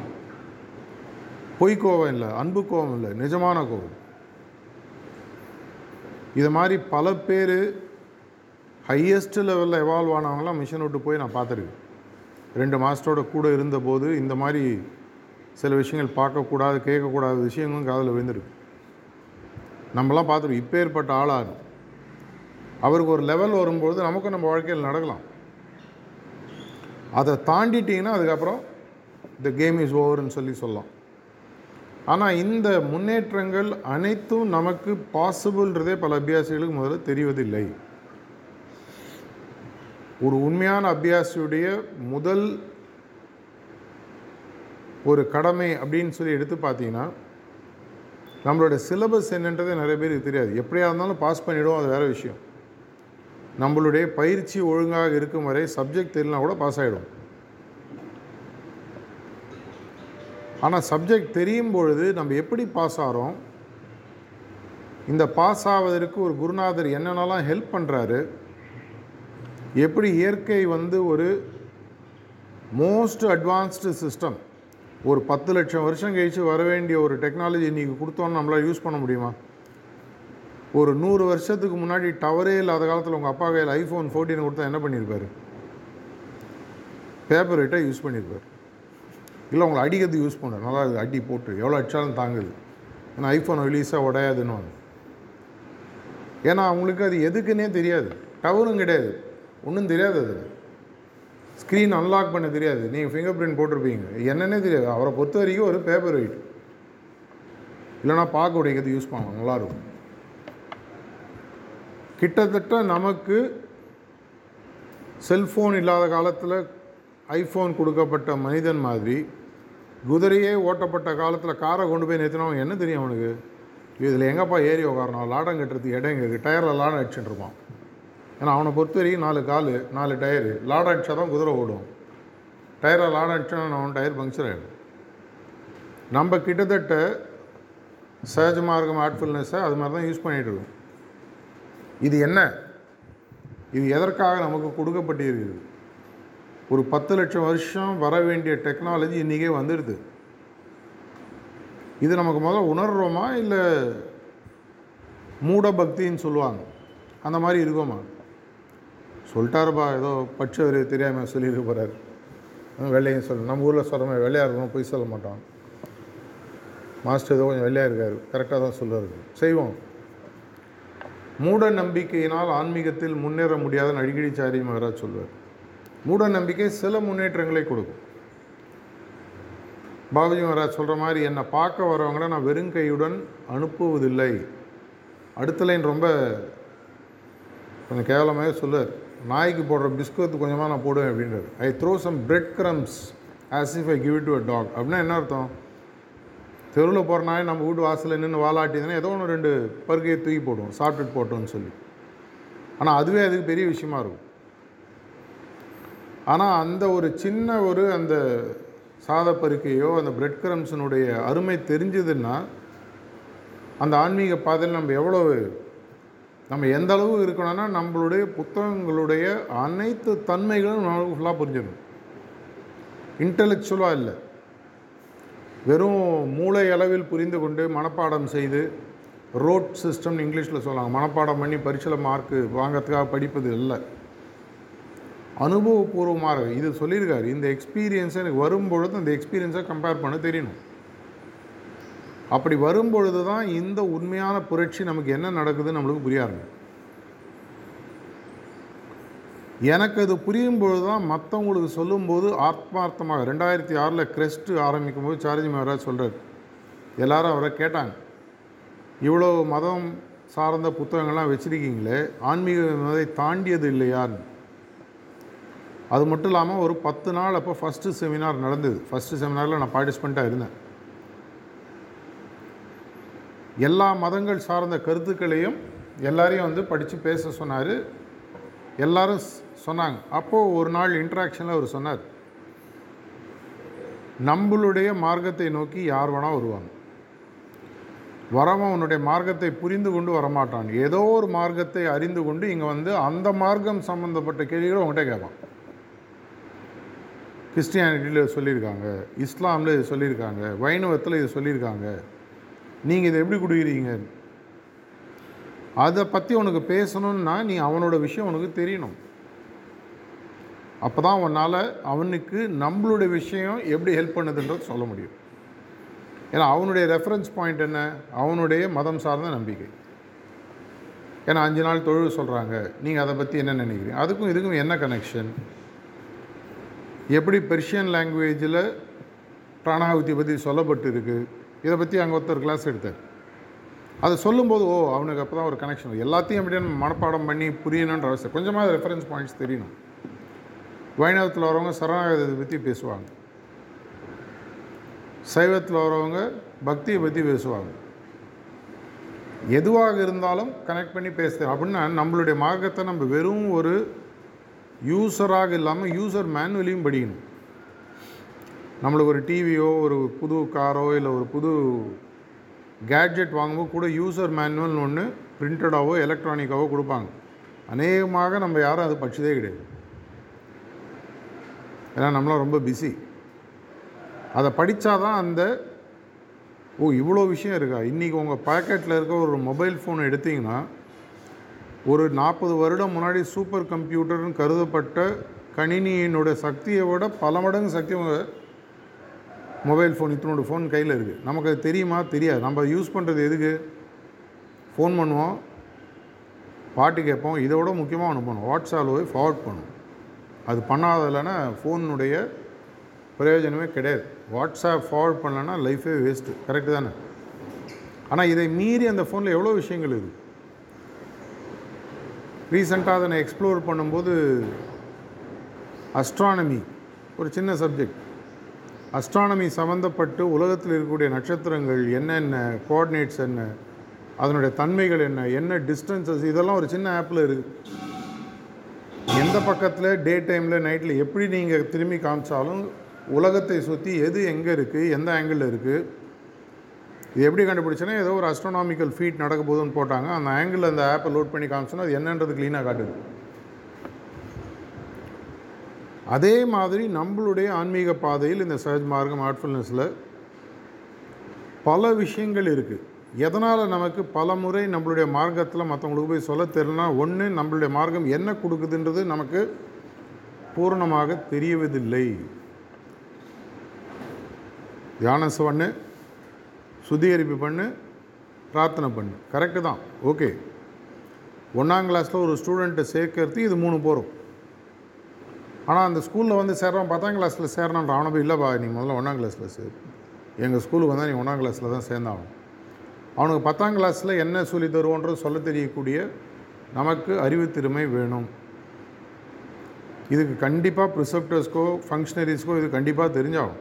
பொய் கோபம் இல்லை அன்பு கோபம் இல்லை நிஜமான கோபம். இது மாதிரி பல பேர் ஹையஸ்ட் லெவலில் எவால்வ் ஆனவங்களாம் மிஷன் விட்டு போய் நான் பார்த்துருக்கேன். ரெண்டு மாஸ்டரோட கூட இருந்தபோது இந்த மாதிரி சில விஷயங்கள் பார்க்கக்கூடாது கேட்கக்கூடாத விஷயங்களும் காதில் விழுந்திருக்கு. நம்மளாம் பார்த்துருக்கோம் இப்பேற்பட்ட ஆளாக அவருக்கு ஒரு லெவல் வரும்போது நமக்கும் நம்ம வாழ்க்கையில் நடக்கலாம். அதை தாண்டிட்டிங்கன்னா அதுக்கப்புறம் த கேம் இஸ் ஓவர்னு சொல்லி சொல்லலாம். ஆனால் இந்த முன்னேற்றங்கள் அனைத்தும் நமக்கு பாசிபிள்ன்றதே பல அபியாசிகளுக்கு முதல்ல தெரிவதில்லை. ஒரு உண்மையான அபியாசியுடைய முதல் ஒரு கடமை அப்படின்னு சொல்லி எடுத்து பார்த்தீங்கன்னா நம்மளோட சிலபஸ் என்னன்றதே நிறைய பேருக்கு தெரியாது. எப்படியா இருந்தாலும் பாஸ் பண்ணிவிடுவோம் அது வேறு விஷயம். நம்மளுடைய பயிற்சி ஒழுங்காக இருக்கும் வரை சப்ஜெக்ட் தெரியலனா கூட பாஸ் ஆகிடும் ஆனால் சப்ஜெக்ட் தெரியும் பொழுது நம்ம எப்படி பாஸ் ஆகிறோம் இந்த பாஸ் ஆவதற்கு ஒரு குருநாதர் என்னென்னலாம் ஹெல்ப் பண்ணுறாரு எப்படி இயற்கை வந்து ஒரு மோஸ்ட் அட்வான்ஸ்டு சிஸ்டம் ஒரு பத்து லட்சம் வருஷம் கழித்து வர வேண்டிய ஒரு டெக்னாலஜி இன்றைக்கி கொடுத்தோன்னு நம்மளால் யூஸ் பண்ண முடியுமா? ஒரு நூறு வருஷத்துக்கு முன்னாடி டவரே இல்லாத காலத்தில் உங்கள் அப்பா கையில் ஐஃபோன் ஃபோர்டீன் கொடுத்தா என்ன பண்ணியிருப்பாரு பேப்பர் ரைட்டாக யூஸ் பண்ணியிருப்பார் இல்லை உங்களை அடிக்கிறது யூஸ் பண்ணுறாரு நல்லா இருக்குது அடி போட்டு. எவ்வளோ அடித்தாலும் தாங்குது. ஏன்னா ஐஃபோன் ரிலீஸாக உடையாதுன்னு ஏன்னா அவங்களுக்கு அது எதுக்குன்னே தெரியாது. டவரும் கிடையாது. ஒன்றும் தெரியாது அது ஸ்க்ரீன் அன்லாக் பண்ண தெரியாது. நீங்கள் ஃபிங்கர் பிரிண்ட் போட்டிருப்பீங்க. என்னன்னே தெரியாது. அவரை பொறுத்த வரைக்கும் ஒரு பேப்பர் வெயிட் இல்லைனா பார்க்க உடைக்கிறது யூஸ் பண்ணலாம். நல்லாயிருக்கும் கிட்டத்தட்ட நமக்கு செல்ஃபோன் இல்லாத காலத்தில் ஐஃபோன் கொடுக்கப்பட்ட மனிதன் மாதிரி குதிரையே ஓட்டப்பட்ட காலத்தில் காரை கொண்டு போய் நிறுத்தினவன் என்ன தெரியும் அவனுக்கு? இதில் எங்கப்பா ஏறி உட்காரணும் லாடம் கட்டுறதுக்கு இடம் எங்கே? இருக்குது டயரில் லாடம் அடிச்சுட்டு இருப்பான். ஏன்னா அவனை பொறுத்த வரைக்கும் நாலு கால் நாலு டயரு லாடம் அடித்தா தான் குதிரை ஓடும். டயரில் லாடம் அடிச்சோன்னா அவன் டயர் பங்க்சர் ஆகிடும் நம்ம கிட்டத்தட்ட சஹஜ மார்க்கம் ஆட்ஃபுல்னஸை அது மாதிரி தான் யூஸ் பண்ணிகிட்டு இருக்கோம். இது என்ன? இது எதற்காக நமக்கு கொடுக்கப்பட்டிருக்குது ஒரு பத்து லட்சம் வருஷம் வர வேண்டிய டெக்னாலஜி இன்றைக்கே வந்துடுது. இது நமக்கு முதல்ல உணர்கிறோமா இல்லை மூட பக்தின்னு சொல்லுவாங்க. அந்த மாதிரி இருக்கோமா? சொல்லிட்டாருப்பா ஏதோ பட்சவர் தெரியாமல் சொல்லிட்டு போகிறார் வெள்ளையும் சொல்ல நம்ம ஊரில் சொல்கிற மாதிரி வெள்ளையாக இருக்கணும் போய் சொல்ல மாட்டோம். மாஸ்டர் ஏதோ கொஞ்சம் வெள்ளையாக இருக்கார் கரெக்டாக தான் சொல்லுவார் செய்வோம். மூட நம்பிக்கையினால் ஆன்மீகத்தில் முன்னேற முடியாத அடிக்கடி சாரி மகராஜ் சொல்வார். மூட நம்பிக்கை சில முன்னேற்றங்களை கொடுக்கும். பாபுஜி மகாராஜ் சொல்கிற மாதிரி என்னை பார்க்க வரவங்கள நான் வெறுங்கையுடன் அனுப்புவதில்லை. அடுத்த லைன் ரொம்ப கொஞ்சம் கேவலமாக சொல்லுவார். நாய்க்கு போடுற பிஸ்கத்து கொஞ்சமாக நான் போடுவேன் அப்படின்றது I throw some bread crumbs as if I give to a dog அப்படின்னா என்ன அர்த்தம்? தெருவில் போகிற நாய் நம்ம வீட்டு வாசலில் நின்று வாலாட்டிதுன்னா ஏதோ ஒன்று ரெண்டு பருக்கையை தூக்கி போடுவோம் சாப்பிட்டுட்டு போட்டோம்னு சொல்லி. ஆனால் அதுவே அதுக்கு பெரிய விஷயமா இருக்கும். ஆனால் அந்த ஒரு சின்ன ஒரு அந்த சாதப்பருக்கையோ அந்த பிரெட் கிரம்ஸினுடைய அருமை தெரிஞ்சதுன்னா அந்த ஆன்மீக பாதையில் நம்ம எவ்வளோ நம்ம எந்த அளவு இருக்கணும்னா நம்மளுடைய புத்தகங்களுடைய அனைத்து தன்மைகளும் நமக்கு ஃபுல்லாக புரிஞ்சிடும் இன்டலெக்சுவலாக இல்லை. வெறும் மூளை அளவில் புரிந்து கொண்டு மனப்பாடம் செய்து ரோட் சிஸ்டம்னு இங்கிலீஷில் சொல்லுவாங்க. மனப்பாடம் பண்ணி பரீட்சையில் மார்க்கு வாங்கிறதுக்காக படிப்பது இல்லை. அனுபவபூர்வமாக இது சொல்லியிருக்காரு. இந்த எக்ஸ்பீரியன்ஸை எனக்கு வரும்பொழுது அந்த எக்ஸ்பீரியன்ஸை கம்பேர் பண்ண தெரியணும். அப்படி வரும்பொழுது தான் இந்த உண்மையான புரட்சி நமக்கு என்ன நடக்குதுன்னு நம்மளுக்கு புரிய ஆரம்பிக்கும். எனக்கு அது புரியும் பொழுது தான் மற்றவங்களுக்கு சொல்லும்போது ஆத்மார்த்தமாக ரெண்டாயிரத்தி ஆறில் கிரெஸ்ட்டு ஆரம்பிக்கும் போது சாரஜி மகாராஜ் சொல்கிறார் எல்லாரும் அவரை கேட்டாங்க. இவ்வளோ மதம் சார்ந்த புத்தகங்கள்லாம் வச்சுருக்கீங்களே ஆன்மீக மதத்தை தாண்டியது இல்லையான்னு. அது மட்டும் இல்லாமல் ஒரு பத்து நாள் அப்போ ஃபஸ்ட்டு செமினார் நடந்தது. ஃபஸ்ட்டு செமினாரில் நான் பார்ட்டிசிபெண்ட்டாக இருந்தேன். எல்லா மதங்கள் சார்ந்த கருத்துக்களையும் எல்லாரையும் வந்து படித்து பேச சொன்னார். எல்லாரும் சொன்னாங்க. அப்போது ஒரு நாள் இன்ட்ராக்ஷனில் அவர் சொன்னார். நம்மளுடைய மார்க்கத்தை நோக்கி யார் வேணால் வருவாங்க. வரவன் உன்னுடைய மார்க்கத்தை புரிந்து கொண்டு வரமாட்டான். ஏதோ ஒரு மார்க்கத்தை அறிந்து கொண்டு இங்கே வந்து அந்த மார்க்கம் சம்மந்தப்பட்ட கேள்விகளை உங்கள்கிட்ட கேட்பான். கிறிஸ்டியானிட்டியில் சொல்லியிருக்காங்க இஸ்லாமில் இது சொல்லியிருக்காங்க வைணவத்தில் இது சொல்லியிருக்காங்க. நீங்கள் இதை எப்படி கொடுக்குறீங்க? அதை பற்றி உனக்கு பேசணும்னா நீ அவனோட விஷயம் உனக்கு தெரியணும். அப்போ தான் உன்னால் அவனுக்கு நம்மளுடைய விஷயம் எப்படி ஹெல்ப் பண்ணுதுன்றது சொல்ல முடியும். ஏன்னா அவனுடைய ரெஃபரன்ஸ் பாயிண்ட் என்ன? அவனுடைய மதம் சார்ந்த நம்பிக்கை. ஏன்னா அஞ்சு நாள் தொழில் சொல்கிறாங்க நீங்கள் அதை பற்றி என்ன நினைக்கிறீங்க? அதுக்கும் இதுக்கும் என்ன கனெக்ஷன் எப்படி பெர்ஷியன் லாங்குவேஜில் பிராணாகுதி பற்றி சொல்லப்பட்டு இருக்குது இதை பற்றி அங்கே ஒருத்தர் கிளாஸ் எடுத்தார். அதை சொல்லும்போது ஓ அவனுக்கு அப்போ தான் ஒரு கனெக்ஷன் எல்லாத்தையும் எப்படி மனப்பாடம் பண்ணி புரியணுன்ற அவசியம். கொஞ்சமாக ரெஃபரன்ஸ் பாயிண்ட்ஸ் தெரியணும். வைணவத்தில் வரவங்க சரணாகதத்தை பற்றி பேசுவாங்க. சைவத்தில் வரவங்க பக்தியை பற்றி பேசுவாங்க. எதுவாக இருந்தாலும் கனெக்ட் பண்ணி பேசுகிறேன் அப்படின்னா நம்மளுடைய மார்க்கத்தை நம்ம வெறும் ஒரு யூஸராக இல்லாமல் யூசர் மேனுவலையும் படிக்கணும். நம்மளுக்கு ஒரு டிவியோ ஒரு புது காரோ இல்லை ஒரு புது கேட்ஜெட் வாங்கும்போது கூட யூசர் மேனுவல்னு ஒன்று பிரிண்டடாவோ எலக்ட்ரானிக்காவோ கொடுப்பாங்க. அநேகமாக நம்ம யாரும் அது படிச்சதே கிடையாது. ஏன்னா நம்மளாம் ரொம்ப பிஸி அதை படித்தாதான் அந்த ஓ இவ்வளோ விஷயம் இருக்கா? இன்றைக்கி உங்கள் பாக்கெட்டில் இருக்க ஒரு மொபைல் ஃபோன் எடுத்திங்கன்னா ஒரு நாற்பது வருடம் முன்னாடி சூப்பர் கம்ப்யூட்டர்னு கருதப்பட்ட கணினியினுடைய சக்தியை விட பல மடங்கு சக்தி மொபைல் ஃபோன் இத்தனோட ஃபோன் கையில் இருக்குது நமக்கு அது தெரியுமா? தெரியாது. நம்ம யூஸ் பண்ணுறது எதுக்கு? ஃபோன் பண்ணுவோம் பாட்டு கேட்போம் இதை விட முக்கியமாக ஒன்று பண்ணுவோம். வாட்ஸ்அப்பில் ஃபார்வர்ட் பண்ணுவோம். அது பண்ணாதலைன்னா ஃபோனுடைய பிரயோஜனமே கிடையாது. வாட்ஸ்அப் ஃபார்வர்ட் பண்ணலன்னா லைஃபே வேஸ்ட்டு கரெக்டு தானே? ஆனால் இதை மீறி அந்த ஃபோனில் எவ்வளோ விஷயங்கள் இருக்குது ரீசெண்டாக அதை நான் எக்ஸ்ப்ளோர் பண்ணும்போது அஸ்ட்ரானமி ஒரு சின்ன சப்ஜெக்ட் அஸ்ட்ரானமி சம்மந்தப்பட்டு உலகத்தில் இருக்கக்கூடிய நட்சத்திரங்கள் என்னென்ன கோஆர்டினேட்ஸ் என்ன அதனுடைய தன்மைகள் என்ன என்ன டிஸ்டன்சஸ் இதெல்லாம் ஒரு சின்ன ஆப்பில் இருக்குது எந்த பக்கத்தில் டே டைமில் நைட்டில் எப்படி நீங்கள் திரும்பி காமிச்சாலும் உலகத்தை சுற்றி எது எங்கே இருக்குது எந்த ஆங்கிளில் இருக்குது இது எப்படி கண்டுபிடிச்சேன்னா ஏதோ ஒரு அஸ்ட்ரோனாமிக்கல் ஃபீட் நடக்க போகுதுன்னு போட்டாங்க. அந்த ஆங்கிளில் அந்த ஆப்பை லோட் பண்ணி காமிச்சோன்னா அது என்னன்றது க்ளீனாக காட்டுது. அதே மாதிரி நம்மளுடைய ஆன்மீக பாதையில் இந்த சஹஜ் மார்க்கம் ஆர்ட்ஃபுல்னஸில் பல விஷயங்கள் இருக்குது எதனால் நமக்கு பல முறை நம்மளுடைய மார்க்கத்தில் மற்றவங்களுக்கு போய் சொல்ல தெரியலனா ஒன்று நம்மளுடைய மார்க்கம் என்ன கொடுக்குதுன்றது நமக்கு பூரணமாக தெரியவதில்லை. தியான பண்ணு சுத்திகரிப்பு பண்ணு பிரார்த்தனை பண்ணு. கரெக்டு தான். ஓகே ஒன்றாம் கிளாஸில் ஒரு ஸ்டூடெண்ட்டை சேர்க்கறது இது மூணு போகிறோம் ஆனால் அந்த ஸ்கூலில் வந்து சேர்றவன் பத்தாம் கிளாஸில் சேரணுன்ற அவனை போய் இல்லைப்பா நீ முதல்ல ஒன்றாம் கிளாஸில் சேர். எங்கள் ஸ்கூலுக்கு வந்தால் நீ ஒன்றாம் கிளாஸில் தான் சேர்ந்தாகணும். அவனுக்கு பத்தாம் கிளாஸில் என்ன சொல்லி தருவோன்றது சொல்ல தெரியக்கூடிய நமக்கு அறிவுத்திறமை வேணும். இதுக்கு கண்டிப்பாக ப்ரிசெப்டர்ஸ்க்கோ ஃபங்க்ஷனரிஸ்க்கோ இது கண்டிப்பாக தெரிஞ்சாகும்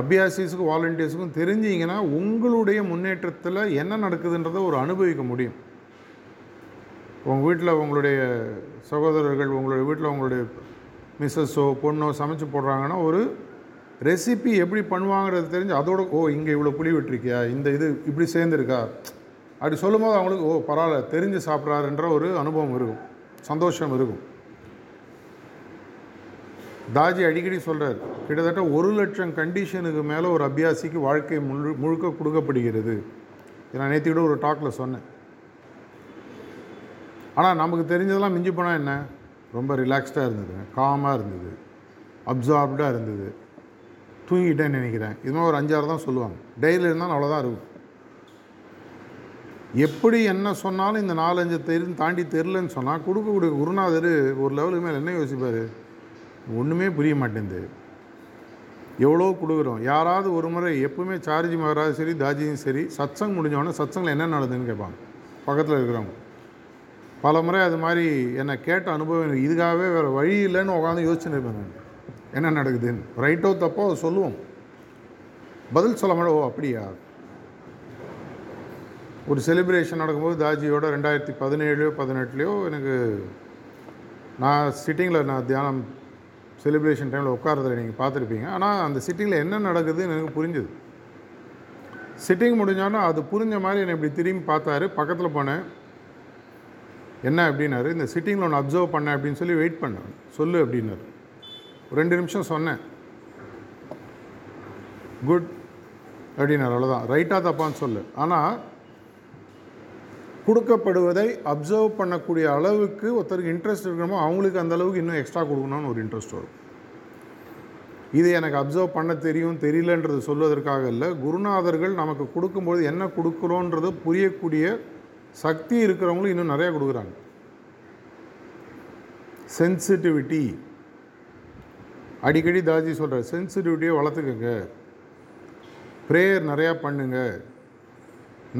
அபியாசிஸுக்கும் வாலண்டியர்ஸுக்கும் தெரிஞ்சிங்கன்னா உங்களுடைய முன்னேற்றத்தில் என்ன நடக்குதுன்றதை ஒரு அனுபவிக்க முடியும். உங்கள் வீட்டில் உங்களுடைய சகோதரர்கள் உங்களுடைய வீட்டில் உங்களுடைய மிஸ்ஸஸோ பொண்ணோ சமைச்சு போடுறாங்கன்னா ஒரு ரெசிபி எப்படி பண்ணுவாங்கிறது தெரிஞ்சு அதோட ஓ இங்கே இவ்வளோ புளி விட்டுருக்கியா? இந்த இது இப்படி சேர்ந்துருக்கா? அப்படி சொல்லும்போது அவங்களுக்கு ஓ பரவாயில்ல தெரிஞ்சு சாப்பிட்றாருன்ற ஒரு அனுபவம் இருக்கும். சந்தோஷம் இருக்கும். தாஜி அடிக்கடி சொல்கிறார் கிட்டத்தட்ட ஒரு லட்சம் கண்டிஷனுக்கு மேலே ஒரு அபியாசிக்கு வாழ்க்கை முழு முழுக்க கொடுக்கப்படுகிறது. இதை நான் நேற்று கூட ஒரு டாக்கில் சொன்னேன். ஆனால் நமக்கு தெரிஞ்சதெல்லாம் மிஞ்சி போனால் என்ன? ரொம்ப ரிலாக்ஸ்டாக இருந்தது காமாக இருந்தது அப்சார்ப்டாக இருந்தது. தூங்கிட்டேன்னு நினைக்கிறேன். இது மாதிரி ஒரு அஞ்சாறு தான் சொல்லுவாங்க. டெய்லி இருந்தாலும் அவ்வளோதான் இருக்கும். எப்படி என்ன சொன்னாலும் இந்த நாலஞ்சு தெரி தாண்டி தெரிலன்னு சொன்னால் கொடுக்கக்கூடிய குருநாதர் ஒரு லெவலுக்கு மேலே என்ன யோசிப்பார்? ஒன்றுமே புரிய மாட்டேங்குது. எவ்வளோ கொடுக்குறோம்? யாராவது ஒரு முறை எப்பவுமே சார்ஜி மகராஜ் சரி தாஜியும் சரி சத்சங் முடிஞ்சவொடனே சத்சங்கில் என்ன நடக்குதுன்னு கேட்பாங்க. பக்கத்தில் இருக்கிறவங்க. பல முறை அது மாதிரி என்னை கேட்ட அனுபவம் எனக்கு இதுக்காகவே வேறு வழி இல்லைன்னு உட்காந்து யோசிச்சுன்னு இருப்பேன் என்ன நடக்குதுன்னு. ரைட்டோ தப்போ அதை சொல்லுவோம். பதில் சொல்ல மாட்டோம் ஓ அப்படியா? ஒரு செலிப்ரேஷன் நடக்கும்போது தாஜியோட ரெண்டாயிரத்தி பதினேழுலையோ பதினெட்டுலையோ எனக்கு நான் சிட்டிங்கில் நான் தியானம் செலிப்ரேஷன் டைமில் உட்காரதில் நீங்கள் பார்த்துருப்பீங்க. ஆனால் அந்த சிட்டிங்கில் என்ன நடக்குதுன்னு எனக்கு புரிஞ்சுது. சிட்டிங் முடிஞ்சோன்னா அது புரிஞ்ச மாதிரி என்னை இப்படி திரும்பி பார்த்தாரு. பக்கத்தில் போனேன். என்ன அப்படின்னாரு இந்த சிட்டிங்கில் ஒன்று அப்சர்வ் பண்ணேன் அப்படின்னு சொல்லி வெயிட் பண்ணேன். சொல்லு அப்படின்னாரு. ஒரு ரெண்டு நிமிஷம் சொன்னேன். குட் அப்படின்னாரு. அவ்வளோதான் ரைட்டாக தப்பான்னு சொல்லு. ஆனால் கொடுக்கப்படுவதை அப்சர்வ் பண்ணக்கூடிய அளவுக்கு ஒருத்தருக்கு இன்ட்ரெஸ்ட் இருக்கணுமோ அவங்களுக்கு அந்த அளவுக்கு இன்னும் எக்ஸ்ட்ரா கொடுக்கணும்னு ஒரு இன்ட்ரெஸ்ட் வரும். இது எனக்கு அப்சர்வ் பண்ண தெரியும் தெரியலன்றது சொல்வதற்காக இல்லை. குருநாதர்கள் நமக்கு கொடுக்கும்போது என்ன கொடுக்குறோன்றது புரியக்கூடிய சக்தி இருக்கிறவங்களும் இன்னும் நிறையா கொடுக்குறாங்க. சென்சிட்டிவிட்டி அடிக்கடி தாஜி சொல்கிறார் சென்சிட்டிவிட்டியை வளர்த்துக்கங்க. ப்ரேயர் நிறையா பண்ணுங்கள்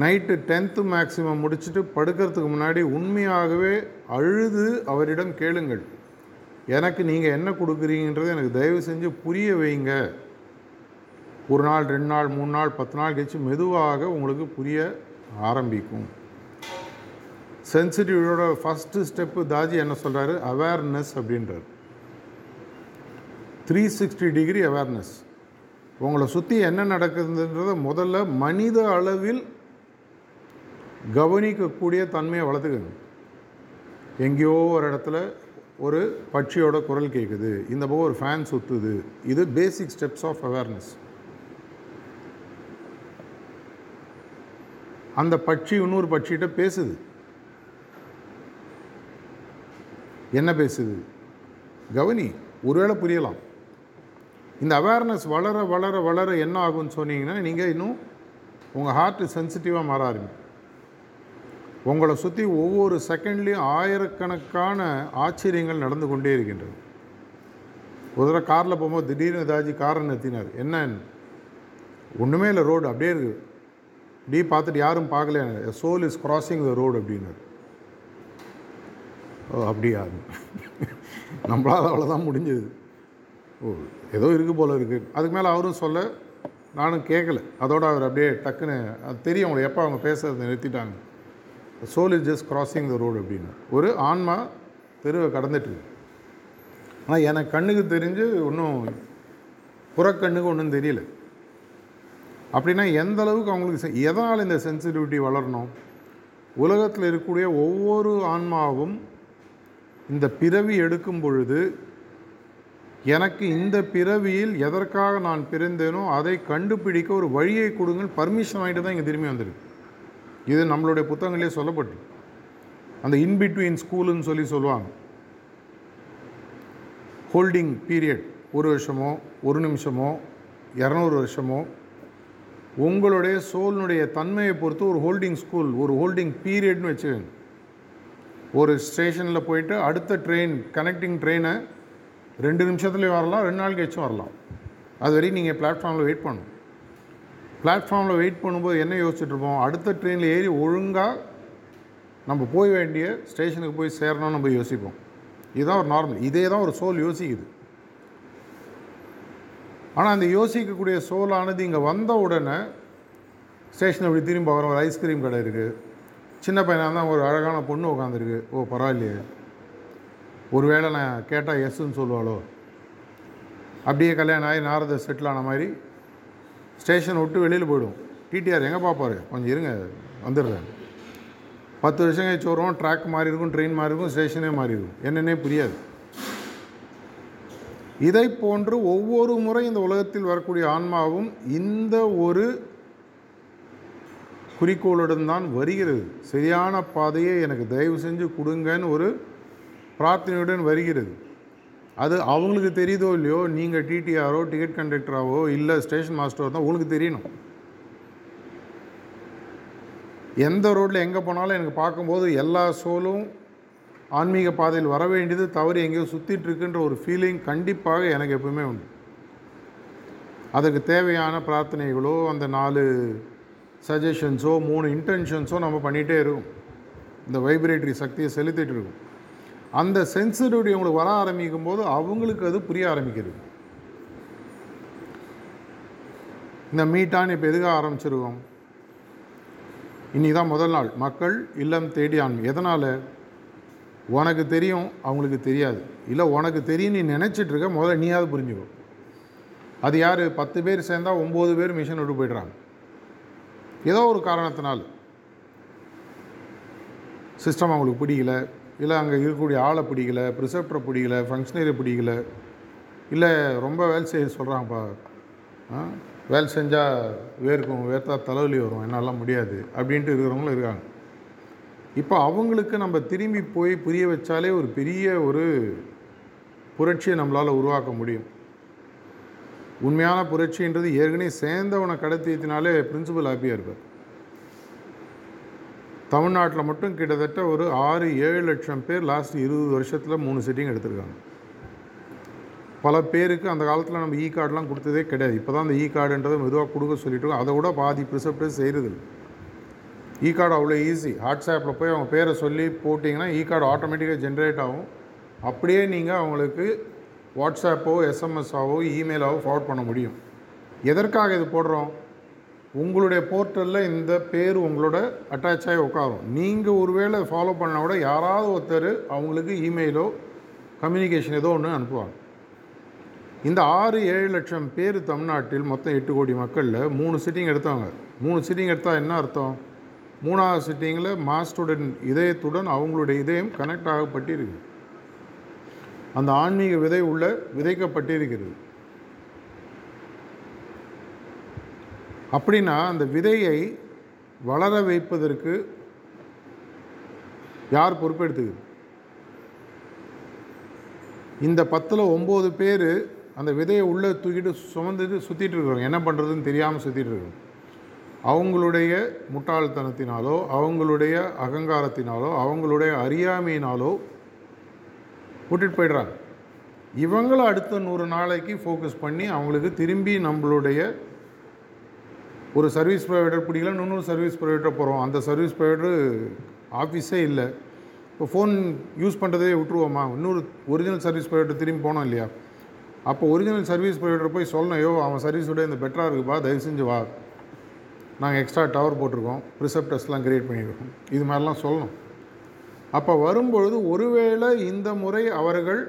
நைட்டு டென்த்து மேக்ஸிமம் முடிச்சுட்டு படுக்கிறதுக்கு முன்னாடி உண்மையாகவே அழுது அவரிடம் கேளுங்கள். எனக்கு நீங்கள் என்ன கொடுக்குறீங்கன்றது எனக்கு தயவு செஞ்சு புரிய வைங்க. ஒரு நாள் ரெண்டு நாள் மூணு நாள் பத்து நாள் கழிச்சு மெதுவாக உங்களுக்கு புரிய ஆரம்பிக்கும். சென்சிட்டிவிட்டியோட ஃபஸ்ட்டு ஸ்டெப்பு தாஜி என்ன சொல்கிறாரு அவேர்னஸ் அப்படின்றார். த்ரீ சிக்ஸ்டி டிகிரி அவேர்னஸ் உங்களை சுற்றி என்ன நடக்குதுன்றத முதல்ல மனித அளவில் கவனிக்கக்கூடிய தன்மையை வளர்த்துக்கங்க எங்கேயோ ஒரு இடத்துல ஒரு பட்சியோட குரல் கேட்குது இந்த பக்கம் ஒரு ஃபேன் சுற்றுது இது பேசிக் ஸ்டெப்ஸ் ஆஃப் அவேர்னஸ் அந்த பட்சி இன்னொரு பட்சிகிட்ட பேசுது. என்ன பேசுது? கவனி ஒருவேளை புரியலாம். இந்த அவேர்னஸ் வளர வளர வளர என்ன ஆகும்னு சொன்னீங்கன்னா நீங்கள் இன்னும் உங்கள் ஹார்ட்டு சென்சிட்டிவாக மாற ஆரம்பிக்கும். உங்களை சுற்றி ஒவ்வொரு செகண்ட்லேயும் ஆயிரக்கணக்கான ஆச்சரியங்கள் நடந்து கொண்டே இருக்கின்றது. ஒரு தடவை காரில் போகும்போது திடீர்னு ஏதாச்சும் காரை நிறுத்தினார். என்ன ஒன்றுமே இல்லை ரோடு அப்படியே இருக்குது டி பார்த்துட்டு யாரும் பார்க்கல soul is crossing the road அப்படின்னாரு. ஓ அப்படியா? நம்மளால் அவ்வளோதான் முடிஞ்சது. ஓ ஏதோ இருக்குது போல் இருக்குது அதுக்கு மேலே அவரும் சொல்ல நானும் கேட்கல அதோடு அவர் அப்படியே டக்குன்னு அது தெரியும் அவங்க எப்போ அவங்க பேசுகிறத நிறுத்திட்டாங்க soul is just crossing the road அப்படின்னு. ஒரு ஆன்மா தெருவை கடந்துட்டு ஆனால் எனக்கு கண்ணுக்கு தெரிஞ்சு ஒன்றும் புறக்கண்ணுக்கு ஒன்றும் தெரியல. அப்படின்னா எந்த அளவுக்கு அவங்களுக்கு செ- எதனால் இந்த சென்சிட்டிவிட்டி வளரணும்? உலகத்தில் இருக்கக்கூடிய ஒவ்வொரு ஆன்மாவும் இந்த பிறவி எடுக்கும் பொழுது எனக்கு இந்த பிறவியில் எதற்காக நான் பிறந்தேனோ அதை கண்டுபிடிக்க ஒரு வழியை கொடுங்கன்னு பர்மிஷன் வாங்கிட்டு தான் இங்கே திரும்பி வந்திருக்கு. இது நம்மளுடைய புத்தகங்களே சொல்லப்பட்டு அந்த இன்பிட்வீன் ஸ்கூலுன்னு சொல்லி சொல்லுவாங்க. ஹோல்டிங் பீரியட் ஒரு வருஷமோ ஒரு நிமிஷமோ இரநூறு வருஷமோ உங்களுடைய சோலினுடைய தன்மையை பொறுத்து ஒரு ஹோல்டிங் ஸ்கூல் ஒரு ஹோல்டிங் பீரியட்னு வச்சுக்கோங்க ஒரு ஸ்டேஷனில் போயிட்டு அடுத்த ட்ரெயின் கனெக்டிங் ட்ரெயினை ரெண்டு நிமிஷத்துலேயும் வரலாம் ரெண்டு நாள் கழிச்சும் வரலாம். அது வரைக்கும் நீங்கள் பிளாட்ஃபார்மில் வெயிட் பண்ணணும். பிளாட்ஃபார்மில் வெயிட் பண்ணும்போது என்ன யோசிச்சுட்ருப்போம் அடுத்த ட்ரெயினில் ஏறி ஒழுங்காக நம்ம போய் வேண்டிய ஸ்டேஷனுக்கு போய் சேரணும்னு நம்ம யோசிப்போம். இதுதான் ஒரு நார்மல் இதே தான் ஒரு சோல் யோசிக்குது. ஆனால் அந்த யோசிக்கக்கூடிய சோலானது இங்கே வந்த உடனே ஸ்டேஷனை இப்படி திரும்பி வரும் ஒரு ஐஸ்கிரீம் கடை இருக்குது சின்ன பையனாக இருந்தால் ஒரு அழகான பொண்ணு உட்காந்துருக்கு ஓ பரவாயில்லையே. ஒரு வேளை நான் கேட்டால் எஸ்ன்னு சொல்லுவாளோ? அப்படியே கல்யாணம் ஆகி நாரத செட்டில் ஆன மாதிரி ஸ்டேஷன் விட்டு வெளியில் போயிடும் டிடிஆர் எங்கே பார்ப்பார்? கொஞ்சம் இருங்க வந்துடுறேன். பத்து வருஷம் கழிச்சு வருவோம் ட்ராக் மாறி இருக்கும் ட்ரெயின் மாறி இருக்கும் ஸ்டேஷனே மாறி இருக்கும். என்னென்னே புரியாது. இதை போன்று ஒவ்வொரு முறை இந்த உலகத்தில் வரக்கூடிய ஆன்மாவும் இந்த ஒரு குறிக்கோளுடன் தான் வருகிறது. சரியான பாதையை எனக்கு தயவு செஞ்சு கொடுங்கன்னு ஒரு பிரார்த்தனையுடன் வருகிறது. அது அவங்களுக்கு தெரியுதோ இல்லையோ நீங்கள் டிடிஆரோ டிக்கெட் கண்டக்டராகவோ இல்லை ஸ்டேஷன் மாஸ்டரோ தான் உங்களுக்கு தெரியணும். எந்த ரோட்டில் எங்கே போனாலும் எனக்கு பார்க்கும்போது எல்லா சோலும் ஆன்மீக பாதையில் வர வேண்டியது தவறு எங்கேயோ சுற்றிட்டு இருக்குன்ற ஒரு ஃபீலிங் கண்டிப்பாக எனக்கு எப்பவுமே உண்டு. அதுக்கு தேவையான பிரார்த்தனைகளோ அந்த நாலு சஜஷன்ஸோ மூணு இன்டென்ஷன்ஸோ நம்ம பண்ணிகிட்டே இருக்கும். இந்த வைப்ரேட்டரி சக்தியை செலுத்திட்டு இருக்கும். அந்த சென்சிட்டிவிட்டி உங்களுக்கு வர ஆரம்பிக்கும் போது அவங்களுக்கு அது புரிய ஆரம்பிக்கிறது. இந்த மீட்டான் இப்போ எதுக்காக ஆரம்பிச்சிருக்கோம்? இன்னைக்கு தான் முதல் நாள். மக்கள் இல்லம் தேடி ஆன்மீகம் எதனால்? உனக்கு தெரியும் அவங்களுக்கு தெரியாது. இல்லை உனக்கு தெரியும் நீ நினச்சிட்டு இருக்க முதல்ல நீயாவது புரிஞ்சுக்கோ. அது யார்? பத்து பேர் சேர்ந்தால் ஒம்பது பேர் மிஷன் விட்டு போய்ட்றாங்க. ஏதோ ஒரு காரணத்தினால். சிஸ்டம் அவங்களுக்கு பிடிக்கல. இல்லை அங்கே இருக்கக்கூடிய ஆளை பிடிக்கல ப்ரிசப்டரை பிடிக்கல ஃபங்க்ஷனரி பிடிக்கல. இல்லை ரொம்ப வேலை செய்ய சொல்கிறாங்கப்பா ஆ? வேலை செஞ்சால் வேர்க்கும் வேர்த்தா தலைவலி வரும் என்னாலாம் முடியாது அப்படின்ட்டு இருக்கிறவங்களும் இருக்காங்க. இப்போ அவங்களுக்கு நம்ம திரும்பி போய் புரிய வச்சாலே ஒரு பெரிய ஒரு புரட்சியை நம்மளால் உருவாக்க முடியும். உண்மையான புரட்சின்றது ஏற்கனவே சேர்ந்தவனை கடத்தினாலே பிரின்சிபல் ஹாப்பியாக இருப்பார் தமிழ்நாட்டில் மட்டும் கிட்டத்தட்ட ஒரு ஆறு ஏழு லட்சம் பேர் லாஸ்ட் இருபது வருஷத்தில் மூணு சிட்டிங் எடுத்திருக்காங்க. பல பேருக்கு அந்த காலத்தில் நம்ம e இ கார்டெலாம் கொடுத்ததே கிடையாது. இப்போ தான் அந்த e இ கார்டுன்றதை மெதுவாக கொடுக்க சொல்லிட்டு அதை விட பாதி ப்ரிசெப்டர்ஸ் செய்கிறது இ கார்டு அவ்வளோ ஈஸி வாட்ஸ்அப்பில் போய் அவங்க பேரை சொல்லி போட்டிங்கன்னா இ கார்டு ஆட்டோமேட்டிக்காக ஜென்ரேட் ஆகும். அப்படியே நீங்கள் அவங்களுக்கு வாட்ஸ்அப்போ எஸ்எம்எஸ்ஸாவோ இமெயிலாவோ ஃபார்வர்ட் பண்ண முடியும். எதற்காக இது போடுறோம்? உங்களுடைய போர்ட்டலில் இந்த பேர் உங்களோட அட்டாச் ஆகி உட்காரும். நீங்கள் ஒருவேளை ஃபாலோ பண்ணால் கூட யாராவது ஒருத்தர் அவங்களுக்கு இமெயிலோ கம்யூனிகேஷன் ஏதோ ஒன்று அனுப்புவாங்க. இந்த ஆறு ஏழு லட்சம் பேர் தமிழ்நாட்டில் மொத்தம் எட்டு கோடி மக்களில் மூணு சிட்டிங் எடுத்தாங்க மூணு சிட்டிங் எடுத்தால் என்ன அர்த்தம்? மூணாவது சிட்டிங்கில் மாஸ்டருடன் இதயத்துடன் அவங்களுடைய இதயம் கனெக்ட் ஆகப்பட்டிருக்கு. அந்த ஆன்மீக விதை உள்ள விதைக்கப்பட்டிருக்கிறது. அப்படின்னா அந்த விதையை வளர வைப்பதற்கு யார் பொறுப்பெடுத்துக்குது? இந்த பத்தில் ஒம்பது பேர் அந்த விதையை உள்ளே தூக்கிட்டு சுமந்துட்டு சுற்றிட்டு இருக்கிறாங்க. என்ன பண்ணுறதுன்னு தெரியாமல் சுற்றிட்டு இருக்கிறோம் அவங்களுடைய முட்டாள்தனத்தினாலோ அவங்களுடைய அகங்காரத்தினாலோ அவங்களுடைய அறியாமையினாலோ விட்டுட்டு போயிடுறாங்க. இவங்களை அடுத்த நூறு நாளைக்கு ஃபோக்கஸ் பண்ணி அவங்களுக்கு திரும்பி நம்மளுடைய ஒரு சர்வீஸ் ப்ரொவைடர் பிடிக்கல இன்னொரு சர்வீஸ் ப்ரொவைடர் போகிறோம் அந்த சர்வீஸ் ப்ரொவைடர் ஆஃபீஸே இல்லை. இப்போ ஃபோன் யூஸ் பண்ணுறதே விட்டுருவோமா? இன்னொரு ஒரிஜினல் சர்வீஸ் ப்ரொவைடர் திரும்பி போனோம் இல்லையா? அப்போ ஒரிஜினல் சர்வீஸ் ப்ரொவைடர் போய் சொல்லணும் ஐயோ அவன் சர்வீஸோட இந்த பெட்டராக இருக்குப்பா தயவு செஞ்சு வா. நாங்கள் எக்ஸ்ட்ரா டவர் போட்டிருக்கோம். ப்ரிசெப்டர்ஸ்லாம் கிரியேட் பண்ணியிருக்கோம். இது மாதிரிலாம் சொல்லணும். அப்போ வரும்பொழுது ஒருவேளை இந்த முறை அவர்கள்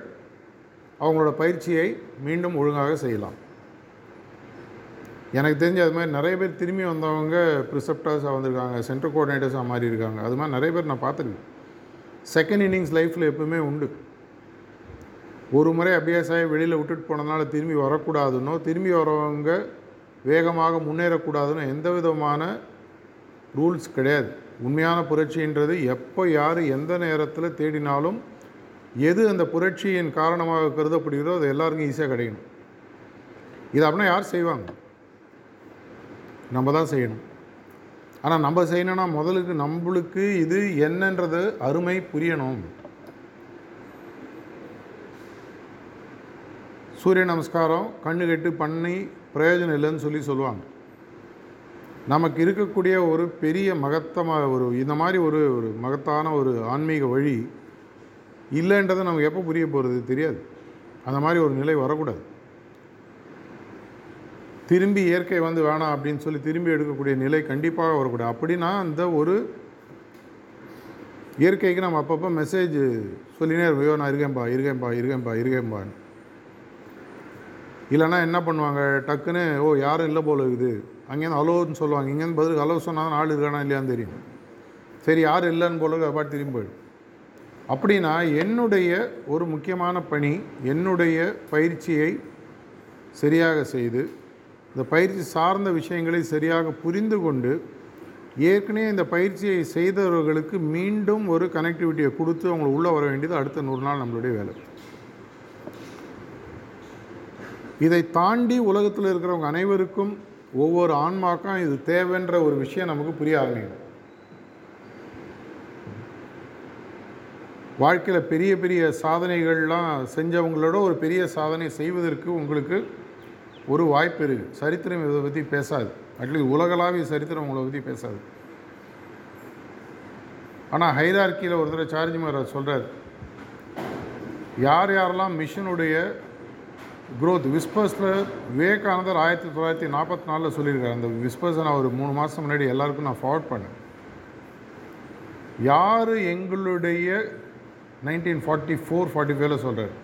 அவங்களோட பயிற்சியை மீண்டும் ஒழுங்காக செய்யலாம். எனக்கு தெரிஞ்சு அது மாதிரி நிறைய பேர் திரும்பி வந்தவங்க ப்ரிசெப்டர்ஸாக வந்திருக்காங்க சென்டர் கோஆர்டினேட்டர்ஸாக மாறி இருக்காங்க. அது மாதிரி நிறைய பேர் நான் பார்த்துருக்கேன். செகண்ட் இன்னிங்ஸ் லைஃப்பில் எப்பவுமே உண்டு. ஒரு முறை அபியாசாயை வெளியில் விட்டுட்டு போனதுனால திரும்பி வரக்கூடாதுன்னோ திரும்பி வரவங்க வேகமாக முன்னேறக்கூடாதுன்னு எந்த விதமான ரூல்ஸ் கிடையாது. உண்மையான புரட்சின்றது எப்போ யார் எந்த நேரத்தில் தேடினாலும் எது அந்த புரட்சியின் காரணமாக கருதப்படுகிறதோ அது எல்லாருக்கும் ஈஸியாக கிடைக்கணும். இது அப்படின்னா யார் செய்வாங்க? நம்ம தான் செய்யணும். ஆனால் நம்ம செய்யணும்னா முதலுக்கு நம்மளுக்கு இது என்னன்றது அருமை புரியணும். சூரிய நமஸ்காரம் கண்ணு கெட்டு பண்ணி பிரயோஜனம் இல்லைன்னு சொல்லி சொல்லுவாங்க. நமக்கு இருக்கக்கூடிய ஒரு பெரிய மகத்தமாக ஒரு இந்த மாதிரி ஒரு ஒரு மகத்தான ஒரு ஆன்மீக வழி இல்லைன்றதை நமக்கு எப்போ புரிய போகிறது தெரியாது. அந்த மாதிரி ஒரு நிலை வரக்கூடாது. திரும்பி இயற்கை வந்து வேணாம் அப்படின்னு சொல்லி திரும்பி எடுக்கக்கூடிய நிலை கண்டிப்பாக வரக்கூடாது அப்படின்னா அந்த ஒரு இயற்கைக்கு நம்ம அப்பப்போ மெசேஜ் சொல்லினே இருக்கோம் ஐயோ நான் இருக்கேன்பா இருக்கேன்பா இருக்கேன்பா இருக்கேன்பான்னு. இல்லைன்னா என்ன பண்ணுவாங்க? டக்குன்னு ஓ யாரும் இல்லை போல இருக்குது. அங்கேருந்து அலோன்னு சொல்லுவாங்க. இங்கேருந்து பதில் அலோ சொன்னால் தான் ஆள் இருக்கானா இல்லையான்னு தெரியும். சரி யாரும் இல்லைன்னு போல இருக்கு, பாட்டு திரும்பி போயிடும் அப்படின்னா என்னுடைய ஒரு முக்கியமான பணி என்னுடைய பயிற்சியை சரியாக செய்து இந்த பயிற்சி சார்ந்த விஷயங்களை சரியாக புரிந்து கொண்டு ஏற்கனவே இந்த பயிற்சியை செய்தவர்களுக்கு மீண்டும் ஒரு கனெக்டிவிட்டியை கொடுத்து அவங்களை உள்ளே வர வேண்டியது அடுத்த நூறு நாள் நம்மளுடைய வேலை. இதை தாண்டி உலகத்தில் இருக்கிறவங்க அனைவருக்கும் ஒவ்வொரு ஆன்மாக்கும் இது தேவைன்ற ஒரு விஷயம் நமக்கு புரிய ஆரம்பிக்கும். வாழ்க்கையில் பெரிய பெரிய சாதனைகள்லாம் செஞ்சவங்களோட ஒரு பெரிய சாதனை செய்வதற்கு உங்களுக்கு ஒரு வாய்ப்பு இருக்குது. சரித்திரம் இதை பற்றி பேசாது. அட்லீஸ்ட் உலகளாவிய சரித்திரம் உங்களை பற்றி பேசாது. ஆனால் ஹைரார்க்கியில் ஒரு தடவை சார்ஜ் மகாராஜ் சொல்கிறார் யார் யாரெல்லாம் மிஷனுடைய குரோத் விஸ்பர்ஸில் விவேகானந்தர் ஆயிரத்தி தொள்ளாயிரத்தி நாற்பத்தி நாலில் சொல்லியிருக்காரு. அந்த விஸ்பர்ஸை நான் ஒரு மூணு மாதம் முன்னாடி எல்லாருக்கும் நான் ஃபார்வர்ட் பண்ணேன். யார் எங்களுடைய நைன்டீன் ஃபார்ட்டி ஃபோர் ஃபார்ட்டி ஃபைவ்ல சொல்கிறார்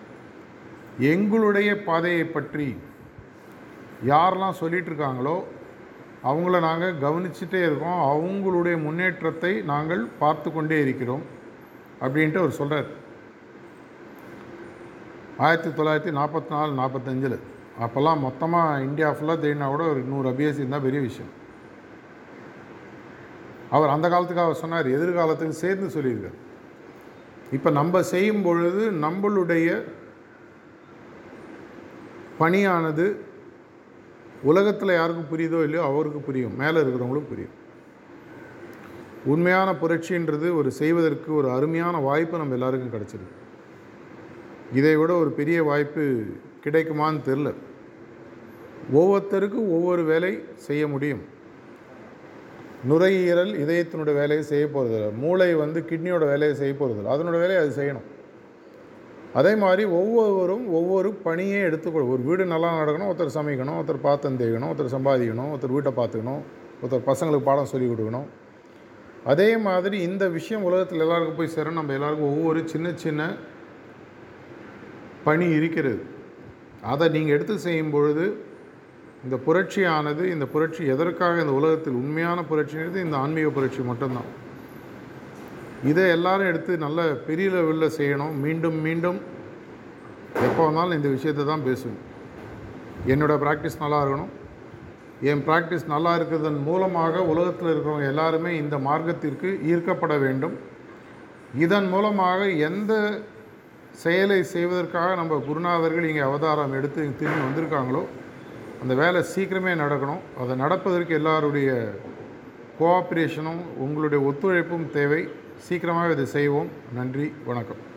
எங்களுடைய பாதையை பற்றி யாரெல்லாம் சொல்லிட்டு இருக்காங்களோ அவங்கள நாங்கள் கவனிச்சுட்டே இருக்கோம். அவங்களுடைய முன்னேற்றத்தை நாங்கள் பார்த்து கொண்டே இருக்கிறோம் அப்படின்ட்டு அவர் சொல்கிறார் ஆயிரத்தி தொள்ளாயிரத்தி நாற்பத்தி நாலு நாற்பத்தஞ்சில். அப்போல்லாம் மொத்தமாக இந்தியா ஃபுல்லாக தேடினா கூட ஒரு நூறு அபிஎஸ்சி இருந்தால் பெரிய விஷயம். அவர் அந்த காலத்துக்கு அவர் சொன்னார் எதிர்காலத்துக்கு சேர்ந்து சொல்லியிருக்கார். இப்போ நம்ம செய்யும் பொழுது நம்மளுடைய பணியானது உலகத்தில் யாருக்கும் புரியுதோ இல்லையோ அவருக்கு புரியும். மேலே இருக்கிறவங்களுக்கு புரியும். உண்மையான புரட்சின்றது ஒரு செய்வதற்கு ஒரு அருமையான வாய்ப்பு நம்ம எல்லாருக்கும் கிடச்சிருக்கு. இதை விட ஒரு பெரிய வாய்ப்பு கிடைக்குமான்னு தெரில ஒவ்வொருத்தருக்கும் ஒவ்வொரு வேலை செய்ய முடியும். நுரையீரல் இதயத்தினோட வேலையை செய்ய போகிறதில்ல மூளை வந்து கிட்னியோட வேலையை செய்ய போகிறதில்ல அதனோட வேலையை அது செய்யணும். அதே மாதிரி ஒவ்வொருவரும் ஒவ்வொரு பணியை எடுத்துக்கொள் ஒரு வீடு நல்லா நடக்கணும் ஒருத்தர் சமைக்கணும் ஒருத்தர் பாத்திரம் தேய்க்கணும் ஒருத்தர் சம்பாதிக்கணும் ஒருத்தர் வீட்டை பார்த்துக்கணும் ஒருத்தர் பசங்களுக்கு பாடம் சொல்லிக் கொடுக்கணும். அதே மாதிரி இந்த விஷயம் உலகத்தில் எல்லாருக்கும் போய் சேரணும். நம்ம எல்லாருக்கும் ஒவ்வொரு சின்ன சின்ன பணி இருக்கிறது. அதை நீங்கள் எடுத்து செய்யும் பொழுது இந்த புரட்சியானது இந்த புரட்சி எதற்காக இந்த உலகத்தில் உண்மையான புரட்சிங்கிறது இந்த ஆன்மீக புரட்சி மட்டும்தான். இதை எல்லாரும் எடுத்து நல்ல பெரிய லெவலில் செய்யணும். மீண்டும் மீண்டும். எப்போ வந்தாலும் இந்த விஷயத்தை தான் பேசுவேன். என்னோட ப்ராக்டிஸ் நல்லா இருக்கணும். என் ப்ராக்டிஸ் நல்லா இருக்கிறதன் மூலமாக உலகத்தில் இருக்கிறவங்க எல்லாருமே இந்த மார்க்கத்திற்கு ஈர்க்கப்பட வேண்டும். இதன் மூலமாக எந்த செயலை செய்வதற்காக நம்ம குருநாதர்கள் இங்கே அவதாரம் எடுத்து திரும்பி வந்திருக்காங்களோ அந்த வேலை சீக்கிரமே நடக்கணும். அதை நடப்பதற்கு எல்லாருடைய கோஆப்ரேஷனும் உங்களுடைய ஒத்துழைப்பும் தேவை. சீக்கிரமாக இதை செய்வோம். நன்றி வணக்கம்.